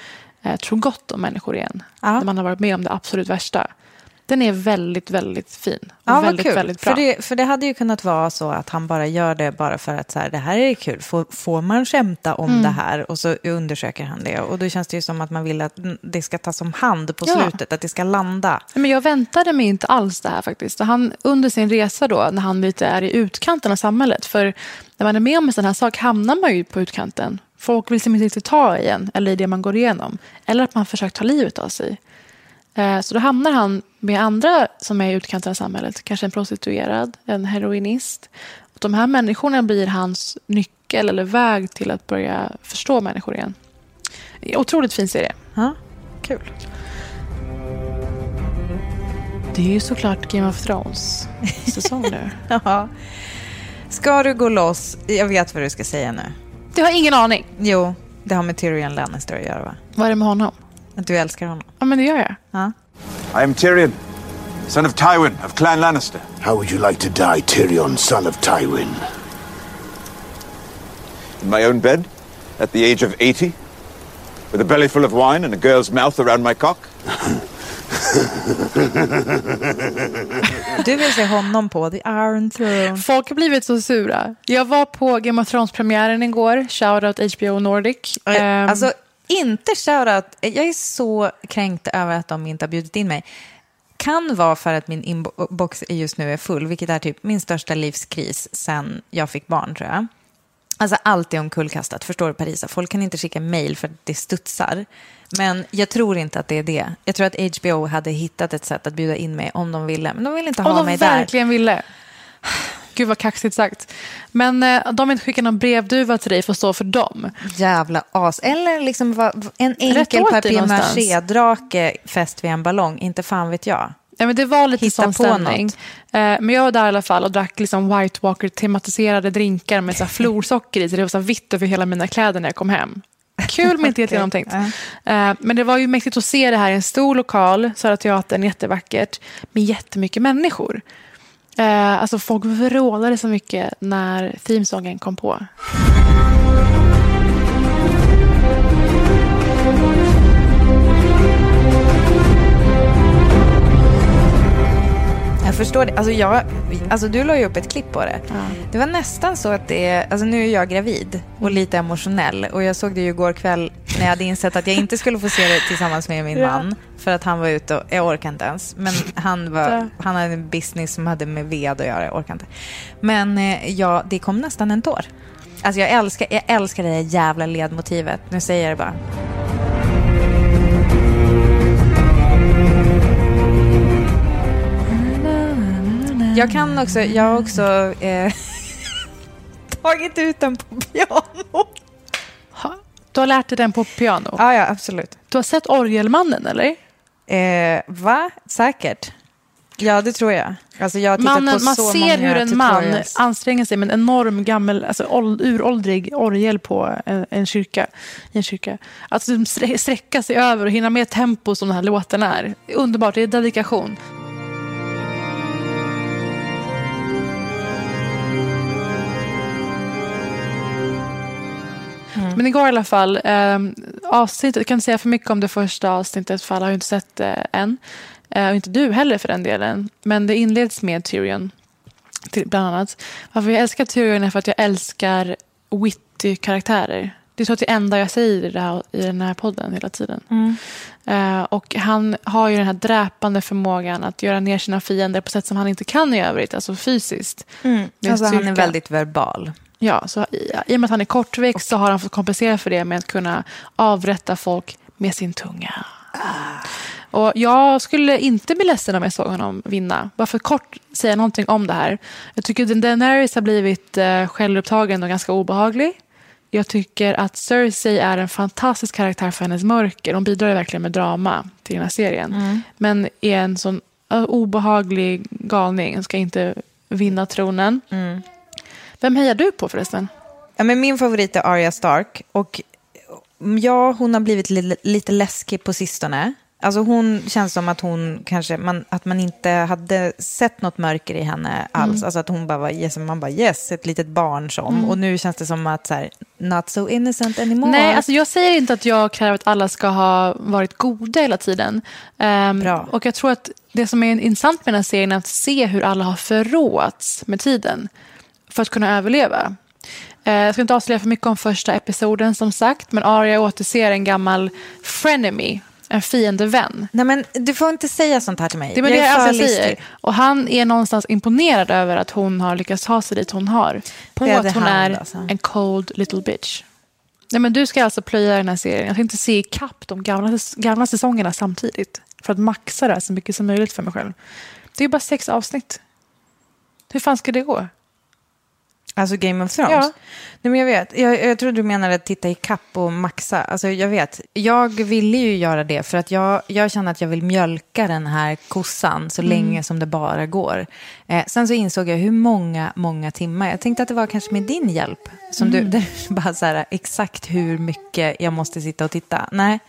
S2: eh, tror gott om människor igen. När man har varit med om det absolut värsta. Den är väldigt, väldigt fin. Och
S1: Ja,
S2: väldigt,
S1: kul.
S2: väldigt bra.
S1: För det, för det hade ju kunnat vara så att han bara gör det bara för att så här, det här är kul. Får, får man skämta om
S2: Mm.
S1: det här? Och så undersöker han det. Och då känns det ju som att man vill att det ska tas om hand på
S2: Ja.
S1: slutet. Att det ska landa.
S2: Men jag väntade mig inte alls det här faktiskt. Han, under sin resa då, när han lite är i utkanten av samhället. För när man är med om en sån här sak hamnar man ju på utkanten. Folk vill liksom inte riktigt ta i en, eller i det man går igenom. Eller att man försökt ta livet av sig. Eh, Så då hamnar han med andra som är i utkanten av samhället. Kanske en prostituerad, en heroinist. Och de här människorna blir hans nyckel eller väg till att börja förstå människor igen. Otroligt fin serie.
S1: Ja, kul.
S2: Det är ju såklart Game of Thrones säsong nu.
S1: Ja. Ska du gå loss? Jag vet vad du ska säga nu.
S2: Det har ingen aning.
S1: Jo, det har med Tyrion Lannister att göra va?
S2: Vad är det med honom?
S1: Att du älskar honom.
S2: Ja, men det gör jag.
S1: Ja.
S4: I am Tyrion, son of Tywin of Clan Lannister.
S10: How would you like to die, Tyrion, son of Tywin?
S4: In my own bed, at the age of 80, with a belly full of wine and a girl's mouth around my cock.
S1: Du vill se honom på The Iron Throne.
S2: Folk har blivit så sura. Jag var på Game of Thrones-premiären igår. Shoutout HBO Nordic. Ehm,
S1: Alltså, inte shoutout. Jag är så kränkt över att de inte har bjudit in mig. Kan vara för att min inbox just nu är full, vilket är typ min största livskris sen jag fick barn, tror jag. Alltså allt är omkullkastat, förstår du Parisa? Folk kan inte skicka mail för att det studsar. Men jag tror inte att det är det. Jag tror att HBO hade hittat ett sätt att bjuda in mig om de ville. Men de vill inte ha
S2: om de
S1: mig där.
S2: verkligen ville. Gud vad kaxigt sagt. Men eh, de har inte skickat någon brevduva till dig för att stå för dem.
S1: Jävla as. Eller liksom va- en enkel
S2: någonstans.
S1: papier-maché-drake fäst vid en ballong. Inte fan vet jag.
S2: Ja, men det var lite
S1: Hitta
S2: sån stämning.
S1: något.
S2: Eh, men jag var där i alla fall och drack liksom White Walker-tematiserade drinkar med så här florsocker i. Så det var så vitt över hela mina kläder när jag kom hem. Kul men inte helt genomtänkt. Eh, men det var ju mäktigt att se det här i en stor lokal, Södra Teatern, jättevackert, med jättemycket människor. Eh, alltså folk vrålade så mycket när themesången kom på.
S1: Förstår det. Alltså, jag, alltså, du la ju upp ett klipp på det. Det var nästan så att det... Alltså, nu är jag gravid och lite emotionell. Och jag såg det ju igår kväll när jag hade insett att jag inte skulle få se det tillsammans med min
S2: Ja.
S1: man. För att han var ute och... Jag orkar inte ens. Men han, var,
S2: Ja.
S1: han hade en business som hade med ved att göra. Jag orkar inte. Men eh, ja, det kom nästan en tår. Alltså jag älskar, jag älskar det där jävla ledmotivet. Nu säger jag det bara. Jag kan också, jag har också eh, tagit ut den på piano.
S2: Du har lärt dig den på piano?
S1: Ja, ja, absolut.
S2: Du har sett Orgelmannen, eller?
S1: Eh, va? Säkert. Ja, det tror jag. Alltså, jag
S2: Mannen, man ser hur en man
S1: tutorials.
S2: anstränger sig med en enorm gammal, alltså åld- uråldrig orgel på en, en kyrka. I en kyrka. Att strä- sträcka sig över och hinna med tempo som den här låten är. Underbart, det är dedikation. Men igår i alla fall, eh, avsnittet, jag kan inte säga för mycket om det första avsnittet för alla har ju inte sett det än. Eh, och inte du heller för den delen. Men det inleds med Tyrion, till, bland annat. Varför jag älskar Tyrion är för att jag älskar witty karaktärer. Det är så att det enda jag säger i, här, i den här podden hela tiden.
S1: Mm.
S2: Eh, och han har ju den här dräpande förmågan att göra ner sina fiender på sätt som han inte kan i övrigt, alltså fysiskt.
S1: Mm. Alltså, han är väldigt verbal.
S2: Ja, så i, i och med att han är kortväxt så har han fått kompensera för det med att kunna avrätta folk med sin tunga. Och jag skulle inte bli ledsen om jag såg honom vinna. Bara för kort säga någonting om det här. Jag tycker att Daenerys har blivit eh, självupptagen och ganska obehaglig. Jag tycker att Cersei är en fantastisk karaktär för hennes mörker. Hon bidrar verkligen med drama till den här serien.
S1: Mm.
S2: Men är en sån eh, obehaglig galning. Hon ska inte vinna tronen.
S1: Mm.
S2: Vem hejar du på förresten?
S1: Ja, men min favorit är Arya Stark. Och ja, hon har blivit li- lite läskig på sistone. Alltså hon känns som att hon kanske, man, att man inte hade sett något mörker i henne alls.
S11: Mm.
S1: Alltså att hon bara var, yes, man bara yes, ett litet barn som.
S2: Mm.
S1: Och nu känns det som att så här, not so innocent anymore.
S2: Nej, alltså jag säger inte att jag kräver att alla ska ha varit goda hela tiden. Ehm,
S1: Bra.
S2: Och jag tror att det som är intressant med den här serien är att se hur alla har förråats med tiden för att kunna överleva. Eh, Jag ska inte avslöja för mycket om första episoden som sagt, men Arya återser en gammal frenemy, en fiendevän.
S1: Nej men du får inte säga sånt här till mig.
S2: Det är väl
S1: jag
S2: det
S1: är
S2: jag
S1: för
S2: alltid säger. Och han är någonstans imponerad över att hon har lyckats ta sig dit hon har. På
S1: Det
S2: att hon
S1: han,
S2: är
S1: alltså.
S2: en cold little bitch. Nej, men du ska alltså plöja den här serien. Jag tänkte se ikapp de gamla, gamla säsongerna samtidigt. För att maxa det här så mycket som möjligt för mig själv. Det är bara sex avsnitt. Hur fan ska det gå?
S1: Alltså Game of Thrones?
S2: Ja.
S1: Nej, men jag vet. Jag, jag tror du menade att titta i kapp och maxa. Alltså jag vet. Jag ville ju göra det för att jag, jag känner att jag vill mjölka den här kossan så
S2: Mm.
S1: länge som det bara går. Eh, sen så insåg jag hur många, många timmar. Jag tänkte att det var kanske med din hjälp. Som
S2: Mm.
S1: du, bara så här, exakt hur mycket jag måste sitta och titta. Nej.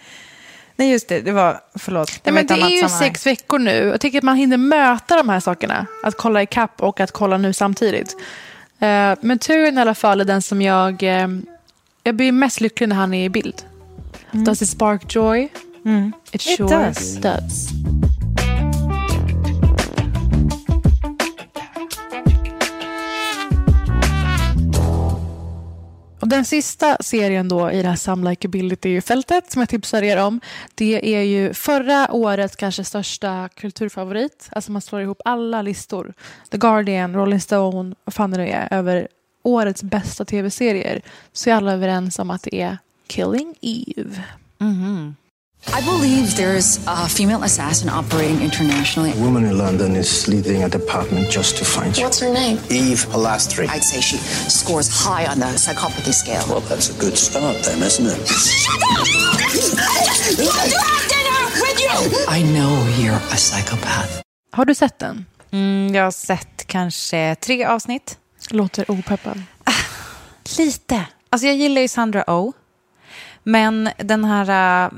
S1: Nej, just det. Det var, förlåt.
S2: Nej, men det är ju
S1: sammanhang.
S2: sex veckor nu. Jag tycker att man hinner möta de här sakerna. Att kolla ikapp och att kolla nu samtidigt. Eh, men turen i alla fall är den som jag... eh, jag blir mest lycklig när han är i bild. Does it spark joy? It
S1: Mm. It
S2: sure
S1: does.
S2: does. Och den sista serien då i det här Some Likeability-fältet som jag tipsar er om, det är ju förra årets kanske största kulturfavorit. Alltså man slår ihop alla listor. The Guardian, Rolling Stone, vad fan det nu är, över årets bästa tv-serier. Så är alla överens om att det är Killing Eve. Mhm.
S7: I believe there's a female assassin operating internationally.
S12: A woman in London is leading a department just to find you.
S7: What's her name?
S12: Eve Palastri.
S7: I'd say she scores high on the psychopathy scale.
S12: Well, that's a good start then, isn't it?
S7: I know you're a psychopath.
S2: Har du sett den?
S1: Mm, jag har sett kanske tre avsnitt.
S2: Låter opeppad.
S1: Lite. Alltså jag gillar ju Sandra Oh. Men den här, äh,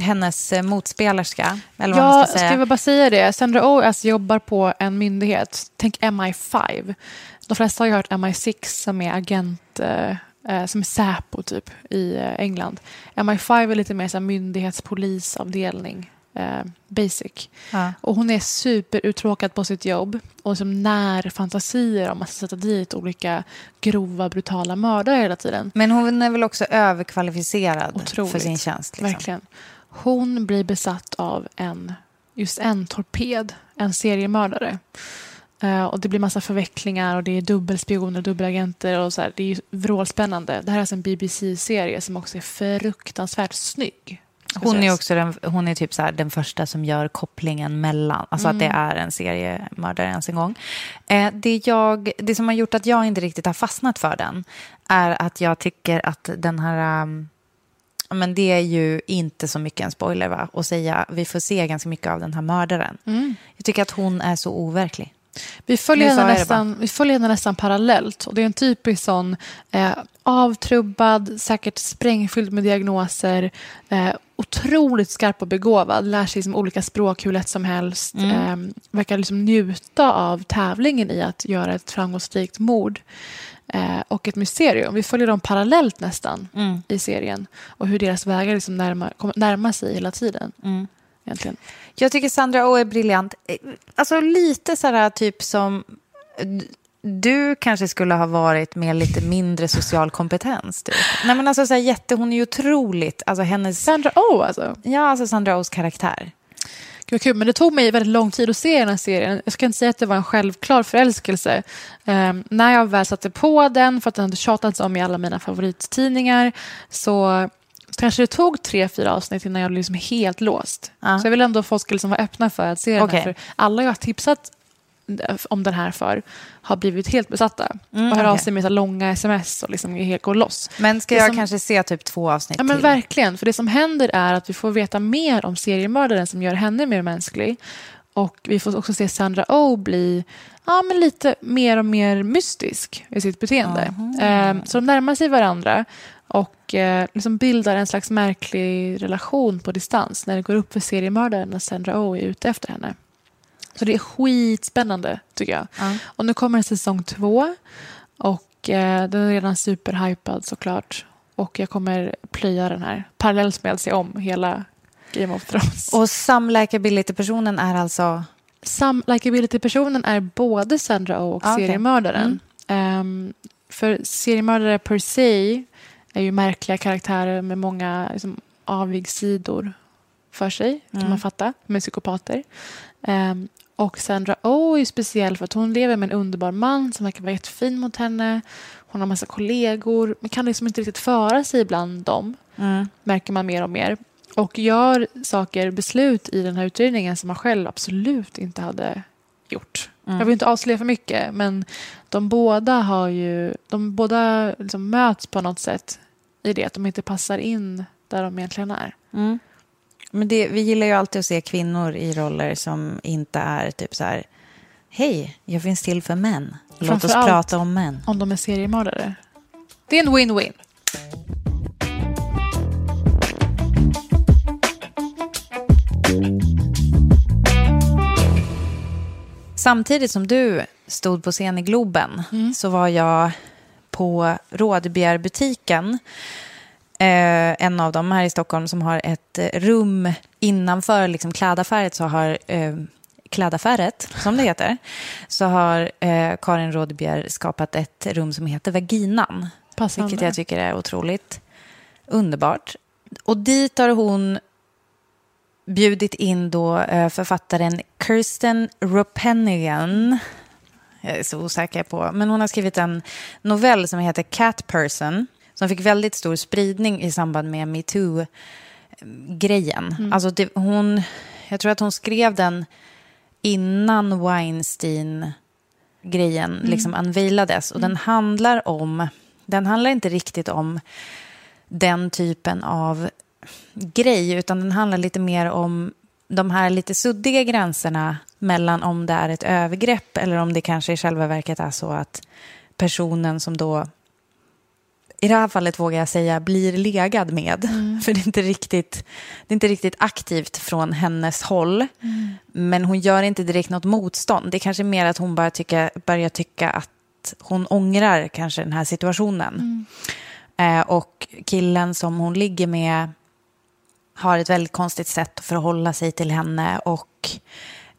S1: hennes äh, motspelerska, eller vad man
S2: Ja,
S1: ska
S2: ska
S1: säga.
S2: jag bara säga det? Sandra Oh jobbar på en myndighet. Tänk MI5. De flesta har ju hört MI6 som är agent, eh, eh, som är Säpo typ i eh, England. MI5 är lite mer så här, myndighetspolisavdelning. Eh, basic.
S1: Ja.
S2: Och hon är superuttråkad på sitt jobb och som när fantasier om att sätta dit olika grova, brutala mördare hela tiden.
S1: Men hon är väl också överkvalificerad
S2: Otroligt.
S1: för sin tjänst. Liksom.
S2: Verkligen. Hon blir besatt av en, just en torped, en seriemördare. Eh, och det blir massa förvecklingar och det är dubbelspioner och dubbelagenter. Och så här. Det är ju vrålspännande. Det här är alltså en BBC-serie som också är fruktansvärt snygg.
S1: Hon är också den, hon är typ så här, den första som gör kopplingen mellan, alltså att det
S2: Mm.
S1: är en seriemördare ens en gång. Eh, det, jag, det som har gjort att jag inte riktigt har fastnat för den är att jag tycker att den här, um, men det är ju inte så mycket en spoiler va, att säga, vi får se ganska mycket av den här mördaren.
S2: Mm.
S1: Jag tycker att hon är så overklig.
S2: Vi följer, henne nästan, vi följer henne nästan parallellt. Och det är en typisk sån eh, avtrubbad, säkert sprängfylld med diagnoser. Eh, otroligt skarp och begåvad. Lär sig liksom olika språk hur lätt som helst.
S1: Mm.
S2: Eh, verkar liksom njuta av tävlingen i att göra ett framgångsrikt mord. Eh, och ett mysterium. Vi följer dem parallellt nästan
S1: Mm.
S2: i serien. Och hur deras vägar liksom närmar, kommer närmar sig hela tiden.
S1: Mm.
S2: Egentligen.
S1: Jag tycker Sandra Oh är briljant. Eh, Alltså lite så här typ som du kanske skulle ha varit med lite mindre social kompetens. Typ. Nej men alltså så här, jätte, hon är ju otroligt, alltså hennes...
S2: Sandra Oh alltså?
S1: Ja, alltså Sandra Ohs karaktär.
S2: Gud kul, men det tog mig väldigt lång tid att se den här serien. Jag ska inte säga att det var en självklar förälskelse. Ehm, när jag väl satte på den, för att den hade tjatats om i alla mina favorittidningar, så kanske det tog tre, fyra avsnitt innan jag blev liksom helt låst.
S1: Ja.
S2: Så jag vill ändå att folk ska liksom vara öppna för att se den
S1: Okej.
S2: här. För alla jag har tipsat om den här för har blivit helt besatta.
S1: Mm,
S2: och hör av
S1: okej.
S2: sig med så långa sms och liksom helt går loss.
S1: Men ska
S2: Det
S1: jag
S2: som-
S1: kanske se typ två avsnitt
S2: Ja, men
S1: till?
S2: verkligen. För det som händer är att vi får veta mer om seriemördaren som gör henne mer mänsklig. Och vi får också se Sandra Oh bli ja, men lite mer och mer mystisk i sitt beteende. Ehm, så de närmar sig varandra. Och eh, liksom bildar en slags märklig relation på distans när det går upp för seriemördaren att Sandra Oh är ute efter henne. Så det är skitspännande tycker jag.
S1: Ja.
S2: Och nu kommer säsong två. Och eh, den är redan superhypad såklart. Och jag kommer plöja den här parallellt med att se om hela Game of Thrones.
S1: Och samlikability-personen är alltså?
S2: Sam likability-personen är både Sandra och
S1: Ah, okej.
S2: seriemördaren. Ehm, för seriemördare per se är ju märkliga karaktärer med många liksom, avigsidor för sig, kan
S1: Mm.
S2: man fatta, med psykopater. Ehm, och Sandra Oh är speciell för att hon lever med en underbar man som verkar vara jättefin mot henne. Hon har massa kollegor, men kan liksom inte riktigt föra sig bland dem,
S1: Mm.
S2: märker man mer och mer. Och gör saker, beslut i den här utredningen som man själv absolut inte hade gjort.
S1: Mm.
S2: Jag vill inte avslöja för mycket, men de båda har ju, de båda liksom möts på något sätt i det, att de inte passar in där de egentligen är.
S1: Mm. Men det, vi gillar ju alltid att se kvinnor i roller som inte är typ så här... Hej, jag finns till för män. Låt oss prata om män.
S2: Om de är seriemördare. Det är en win-win.
S1: Samtidigt som du stod på scen i Globen så var jag på Rådbjärbutiken. Eh, en av dem här i Stockholm som har ett eh, rum innanför liksom, klädaffäret så har eh, klädaffäret, som det heter, så har eh, Karin Rådbjer skapat ett rum som heter Vaginan.
S2: Passande.
S1: Vilket jag tycker är otroligt underbart. Och dit har hon bjudit in då eh, författaren Kirsten Ropenigan. Jag är så osäker på, men hon har skrivit en novell som heter Cat Person som fick väldigt stor spridning i samband med metoo-grejen.
S2: Mm.
S1: Alltså det, hon, jag tror att hon skrev den innan Weinstein-grejen
S2: Mm.
S1: liksom unveilades. Och den handlar om, den handlar inte riktigt om den typen av grej, utan den handlar lite mer om de här lite suddiga gränserna mellan om det är ett övergrepp eller om det kanske i själva verket är så att personen som då i det här fallet vågar jag säga blir legad med. För det är, inte riktigt, det är inte riktigt aktivt från hennes håll. Men hon gör inte direkt något motstånd. Det är kanske mer att hon bara tycka, börjar tycka att hon ångrar kanske den här situationen. Eh, och killen som hon ligger med har ett väldigt konstigt sätt att förhålla sig till henne. Och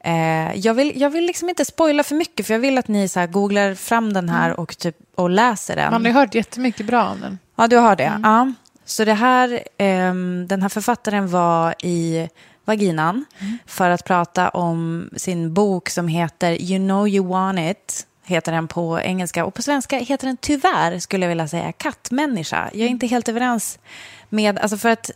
S1: eh, jag, vill, jag vill liksom inte spoila för mycket, för jag vill att ni så googlar fram den här och, typ, och läser den.
S2: Man har ju hört jättemycket bra om den.
S1: Ja, du har det. Ja. Så det här, ehm, den här författaren var i vaginan för att prata om sin bok som heter You know you want it. Heter den på engelska. Och på svenska heter den tyvärr, skulle jag vilja säga, kattmänniska. Jag är inte helt överens med... Alltså för att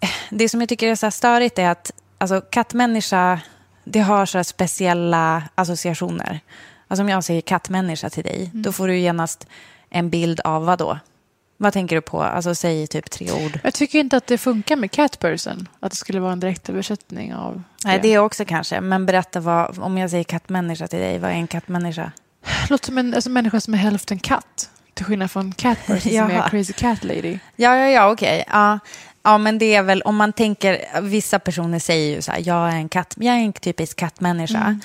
S1: eh, det som jag tycker är så här störigt är att alltså, kattmänniska, det har så speciella associationer. Alltså om jag säger kattmänniska till dig, då får du genast en bild av vad då? Vad tänker du på? Alltså säg typ tre ord.
S2: Jag tycker inte att det funkar med cat person. Att det skulle vara en direktöversättning av
S1: Nej, det också kanske. Men berätta vad, om jag säger kattmänniska till dig, vad är en kattmänniska?
S2: Låter som en alltså, människa som är hälften katt. Till skillnad från cat person som är crazy cat lady.
S1: Ja, ja, ja, okej. Ja. Ja, men det är väl om man tänker, vissa personer säger ju så här, jag är en katt, jag är en typisk kattmänniska.
S2: Mm.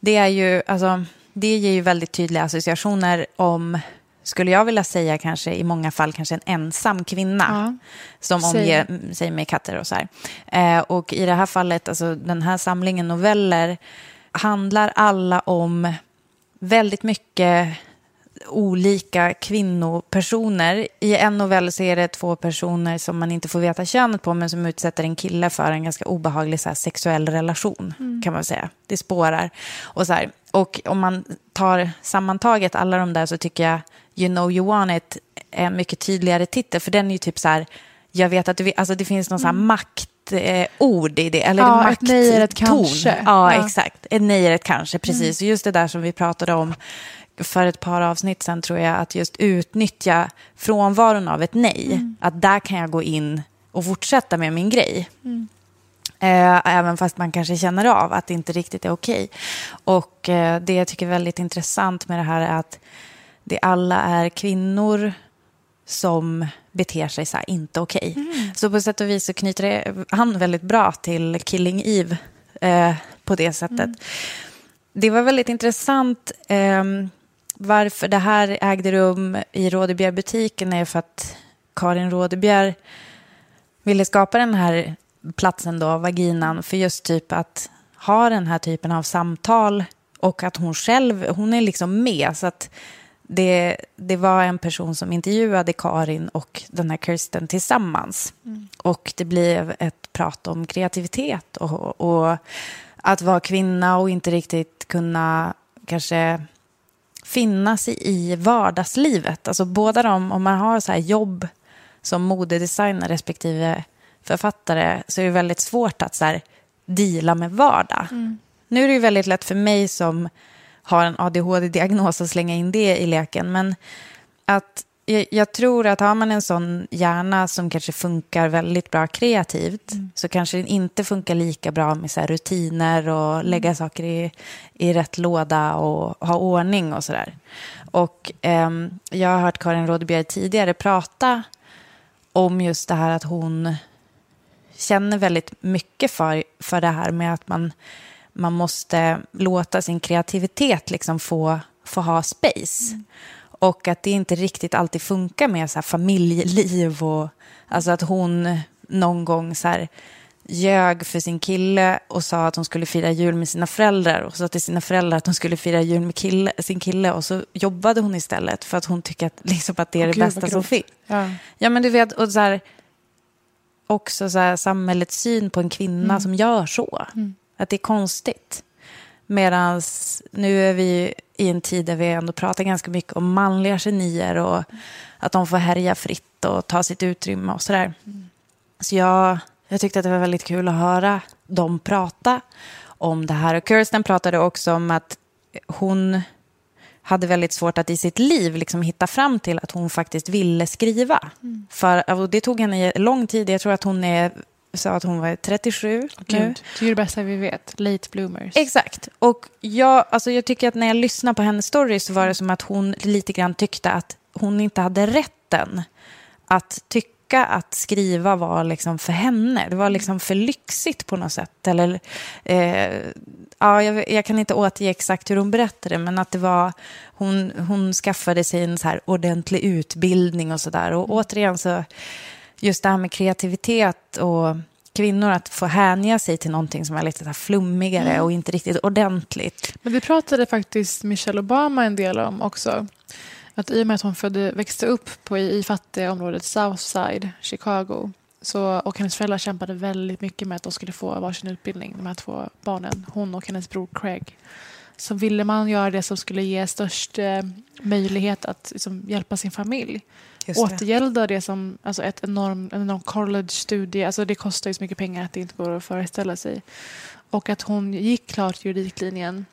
S1: Det är ju, alltså, det ger ju väldigt tydliga associationer om, skulle jag vilja säga kanske i många fall kanske en ensam kvinna. Som
S2: Säg.
S1: omger sig med katter och så här. Eh, och i det här fallet, alltså den här samlingen noveller handlar alla om väldigt mycket olika kvinnopersoner. I en novell så är det två personer som man inte får veta könet på men som utsätter en kille för en ganska obehaglig så här, sexuell relation,
S2: Mm.
S1: kan man säga. Det spårar. Och, så här. och om man tar sammantaget alla de där så tycker jag You know you want it är en mycket tydligare titel, för den är ju typ så här, jag vet att du alltså det finns någon här makt eh, ord i det. Eller
S2: Mm. Ja,
S1: makt,
S2: ett nej är ett kanske.
S1: Ja,
S2: Ja.
S1: exakt. Ett nej är ett kanske, precis.
S2: Mm.
S1: Och just det där som vi pratade om för ett par avsnitt sen tror jag, att just utnyttja frånvaron av ett nej.
S2: Mm.
S1: Att där kan jag gå in och fortsätta med min grej.
S2: Mm.
S1: Eh, även fast man kanske känner av att det inte riktigt är okej. Och eh, det jag tycker är väldigt intressant med det här är att det alla är kvinnor som beter sig så här inte okej. Så på sätt och vis så knyter det, han väldigt bra till Killing Eve eh, på det sättet. Det var väldigt intressant ehm, varför det här ägde rum i Rådebjer-butiken är för att Karin Rådebjer ville skapa den här platsen då, vaginan, för just typ att ha den här typen av samtal och att hon själv, hon är liksom med. Så att det, det var en person som intervjuade Karin och den här Kirsten tillsammans. Och det blev ett prat om kreativitet och, och att vara kvinna och inte riktigt kunna kanske finnas i, i vardagslivet. Alltså båda de, om man har så här jobb som modedesigner respektive författare så är det väldigt svårt att så här, deala med vardag. Nu är det ju väldigt lätt för mig som har en ADHD-diagnos att slänga in det i leken. Men att jag, jag tror att har man en sån hjärna som kanske funkar väldigt bra kreativt så kanske den inte funkar lika bra med så rutiner och lägga saker i, i rätt låda och ha ordning och sådär. Och ehm, jag har hört Karin Rådebjer tidigare prata om just det här att hon känner väldigt mycket för, för det här med att man, man måste låta sin kreativitet liksom få, få ha space. Och att det inte riktigt alltid funkar med så här familjeliv och alltså att hon någon gång så här ljög för sin kille och sa att hon skulle fira jul med sina föräldrar och sa till sina föräldrar att hon skulle fira jul med kille, sin kille och så jobbade hon istället för att hon tycker att, liksom att det är det
S2: gud,
S1: bästa som finns.
S2: Ja.
S1: Ja, men du vet, och så här, också så här, samhällets syn på en kvinna
S2: Mm.
S1: som gör så. Att det är konstigt. Medan nu är vi i en tid där vi ändå pratar ganska mycket om manliga genier och att de får härja fritt och ta sitt utrymme och sådär. Så jag, jag tyckte att det var väldigt kul att höra dem prata om det här. Och Kirsten pratade också om att hon hade väldigt svårt att i sitt liv liksom hitta fram till att hon faktiskt ville skriva. För, och det tog henne lång tid. Jag tror att hon är, sa att hon var 37 nu.
S2: Gud, det är det bästa vi vet. Late bloomers.
S1: Exakt. Och jag, alltså jag tycker att när jag lyssnar på hennes story så var det som att hon lite grann tyckte att hon inte hade rätten att tycka att skriva var liksom för henne. Det var liksom för lyxigt på något sätt. Eller, eh, ja, jag, jag kan inte återge exakt hur hon berättade, men att det var... Hon, hon skaffade sig en så här ordentlig utbildning och sådär. Och återigen så, just det här med kreativitet och kvinnor att få hänga sig till någonting som är lite flummigare
S2: Mm.
S1: och inte riktigt ordentligt.
S2: Men det pratade faktiskt Michelle Obama en del om också. Att i och med att hon födde, växte upp på, i, i fattiga området Southside, Chicago. Så, och hennes föräldrar kämpade väldigt mycket med att de skulle få varsin utbildning, de här två barnen. Hon och hennes bror Craig. Så ville man göra det som skulle ge störst eh, möjlighet att liksom, hjälpa sin familj.
S1: Just det.
S2: Återgälda det som alltså ett enorm, en enorm college-studie. Alltså det kostar ju så mycket pengar att det inte går att föreställa sig. Och att hon gick klart juridiklinjen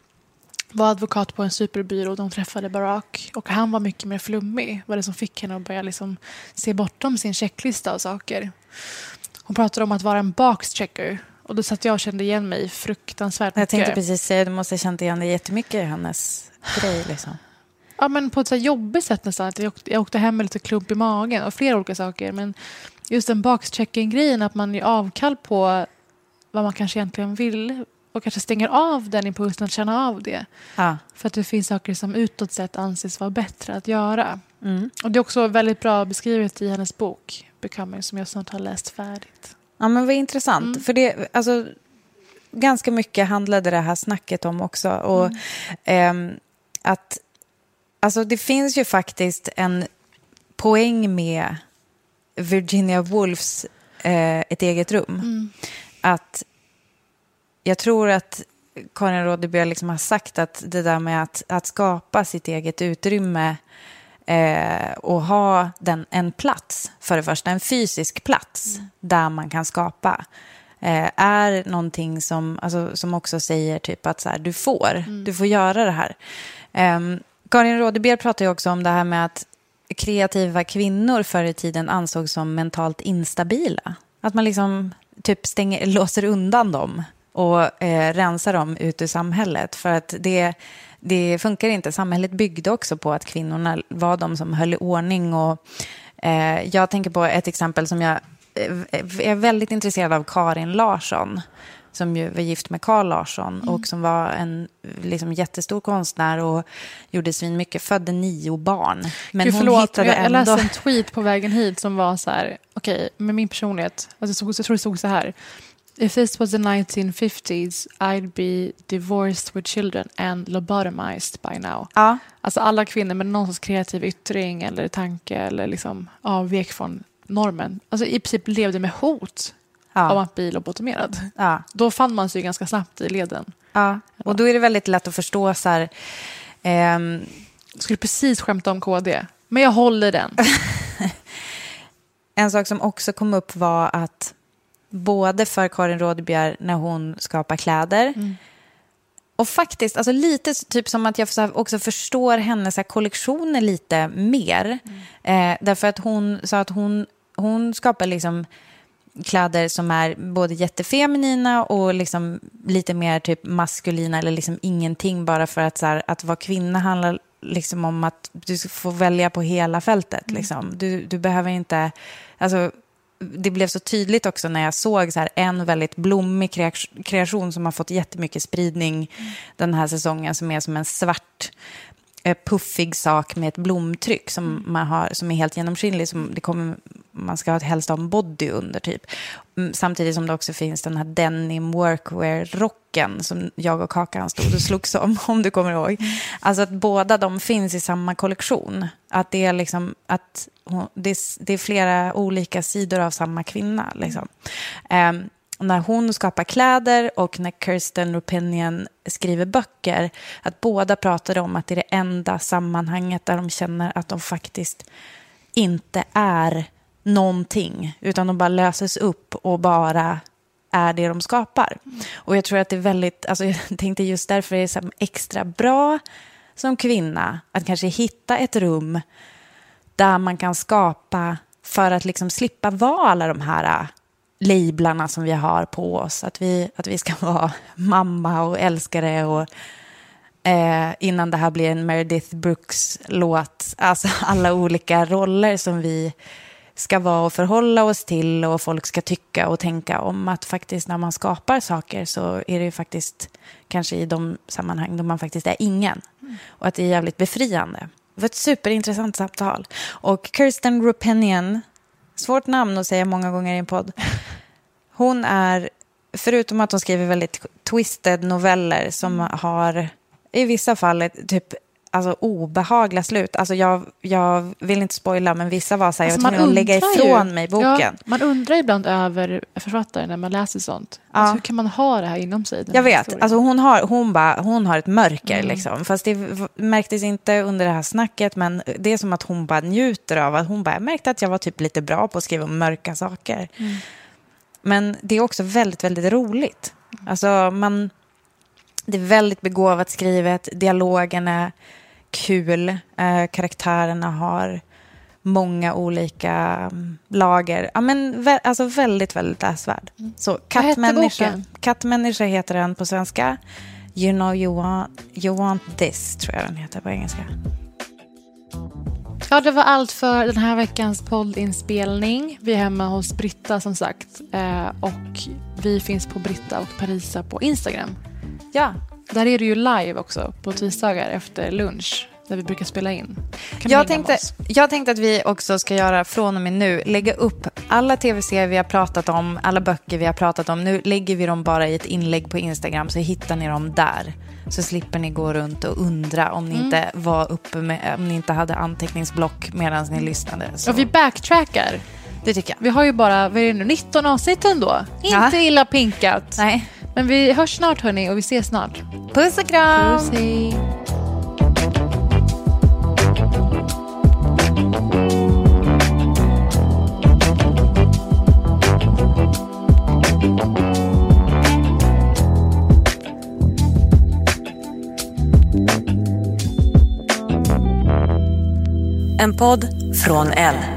S2: var advokat på en superbyrå och de träffade Barack. Och han var mycket mer flummig. var det som fick henne att börja liksom se bortom sin checklista av saker. Hon pratade om att vara en boxchecker. Och då satt jag och kände igen mig fruktansvärt
S1: Jag
S2: mycket.
S1: tänkte precis säga, du måste ha känt igen dig jättemycket i hennes grej. Liksom.
S2: Ja, men på ett så jobbigt sätt nästan. Att jag, åkte, jag åkte hem med lite klump i magen och flera olika saker. Men just den boxchecking-grejen, att man gör avkall på vad man kanske egentligen vill och kanske stänger av den impulsen att känna av det.
S1: Ja.
S2: För att det finns saker som utåt sett anses vara bättre att göra.
S1: Mm.
S2: Och det är också väldigt bra beskrivet i hennes bok Becoming som jag snart har läst färdigt.
S1: Ja, men vad intressant.
S2: Mm.
S1: För det, alltså, ganska mycket handlade det här snacket om också. Och, ehm, att, alltså, det finns ju faktiskt en poäng med Virginia Woolfs eh, Ett eget rum.
S2: Mm.
S1: Att jag tror att Karin Rådebjer liksom har sagt att det där med att, att skapa sitt eget utrymme eh, och ha den, en plats, för det första en fysisk plats där man kan skapa, eh, är någonting som, alltså, som också säger typ att så här, du får, du får göra det här. Karin Rådebjer pratar ju också om det här med att kreativa kvinnor förr i tiden ansågs som mentalt instabila. Att man liksom typ stänger, låser undan dem och eh, rensar dem ut ur samhället. För att det, det funkar inte. Samhället byggde också på att kvinnorna var de som höll i ordning och Eh, jag tänker på ett exempel som jag eh, är väldigt intresserad av, Karin Larsson som ju var gift med Carl Larsson
S2: Mm.
S1: och som var en liksom, jättestor konstnär och gjorde svin mycket, födde nio barn. Men
S2: Gud,
S1: hon
S2: förlåt,
S1: hittade
S2: jag, jag
S1: ändå...
S2: läste en tweet på vägen hit som var så här, okej, med min personlighet, alltså, jag tror det stod så här. If this was the 1950s I'd be divorced with children and lobotomized by now.
S1: Ja.
S2: Alltså alla kvinnor med någon sorts kreativ yttring eller tanke eller liksom avvek från normen. Alltså i princip levde med hot
S1: Ja.
S2: om att bli lobotomerad.
S1: Ja.
S2: Då fann man sig ganska snabbt i leden.
S1: Ja, och då är det väldigt lätt att förstå så här... ehm,
S2: Jag skulle precis skämta om KD, men jag håller den.
S1: En sak som också kom upp var att både för Karin Rådebjer när hon skapar kläder och faktiskt, alltså lite typ som att jag också förstår hennes kollektioner lite mer. Eh, därför att hon sa att hon, hon skapar liksom kläder som är både jättefeminina och liksom lite mer typ maskulina eller liksom ingenting bara för att, så här, att vara kvinna handlar liksom om att du ska få välja på hela fältet. Liksom. Du, du behöver inte... Alltså, det blev så tydligt också när jag såg så här en väldigt blommig kreation- som har fått jättemycket spridning den här säsongen som är som en svart eh, puffig sak med ett blomtryck som, man har, som är helt genomskinlig. Som det kommer, man ska ha- helst ha en body under typ. Mm, samtidigt som det också finns den här denim workwear-rocken som jag och Kakan stod och slogs om, om du kommer ihåg. Alltså att båda de finns i samma kollektion. Att det är liksom att hon, det, är, det är flera olika sidor av samma kvinna. Liksom. Um, när hon skapar kläder och när Kirsten Rupinion skriver böcker, att båda pratar om att det är det enda sammanhanget där de känner att de faktiskt inte är någonting, utan de bara löses upp och bara är det de skapar. Och jag tror att det är väldigt, alltså jag tänkte just därför är det så extra bra som kvinna att kanske hitta ett rum där man kan skapa för att liksom slippa vara alla de här äh, lablarna som vi har på oss. Att vi, att vi ska vara mamma och älskare och eh, innan det här blir en Meredith Brooks-låt. Alltså alla olika roller som vi ska vara och förhålla oss till och folk ska tycka och tänka om att faktiskt när man skapar saker så är det ju faktiskt kanske i de sammanhang då man faktiskt är ingen. Och att det är jävligt befriande. Det var ett superintressant samtal. Och Kirsten Rupenian, svårt namn att säga många gånger i en podd. Hon är, förutom att hon skriver väldigt twisted noveller som har i vissa fall ett typ alltså, obehagliga slut. Alltså, jag, jag vill inte spoila, men vissa var så här,
S2: Alltså,
S1: jag var tvungen att lägga ifrån
S2: ju-
S1: mig boken.
S2: Ja, man undrar ibland över författare när man läser sånt.
S1: Ja.
S2: Alltså, hur kan man ha det här inom sig?
S1: Jag vet,
S2: historien?
S1: alltså hon har, hon, bara, hon har ett mörker
S2: Mm.
S1: liksom. Fast det märktes inte under det här snacket, men det är som att hon bara njuter av att hon bara, jag märkte att jag var typ lite bra på att skriva om mörka saker.
S2: Mm.
S1: Men det är också väldigt, väldigt roligt. Alltså man, det är väldigt begåvat skrivet, dialogen är kul, eh, karaktärerna har många olika mm, lager. Ja, men vä- alltså väldigt, väldigt läsvärd. Så
S2: Mm. Hette
S1: kattmänniska, kattmänniska heter den på svenska. You know you want, you want this, tror jag den heter på engelska.
S2: Ja, det var allt för den här veckans poddinspelning. Vi är hemma hos Britta som sagt. Eh, och vi finns på Britta och Parisa på Instagram.
S1: Ja.
S2: Där är det ju live också på tisdagar efter lunch. Där vi brukar spela in. Kan
S1: Jag tänkte, jag tänkte att vi också ska göra från och med nu, lägga upp alla tv-serier vi har pratat om, alla böcker vi har pratat om. Nu lägger vi dem bara i ett inlägg på Instagram så hittar ni dem där. Så slipper ni gå runt och undra om ni
S2: Mm.
S1: inte var uppe med, om ni inte hade anteckningsblock medan ni lyssnade. Så.
S2: Och vi backtrackar.
S1: Det tycker jag.
S2: Vi har ju bara vad är det nu, 19 avsnitt ändå.
S1: Ja.
S2: Inte illa pinkat.
S1: Nej.
S2: Men vi hörs snart hörni och vi ses snart.
S1: Puss och kram!
S2: Puss, hej.
S13: En podd från L.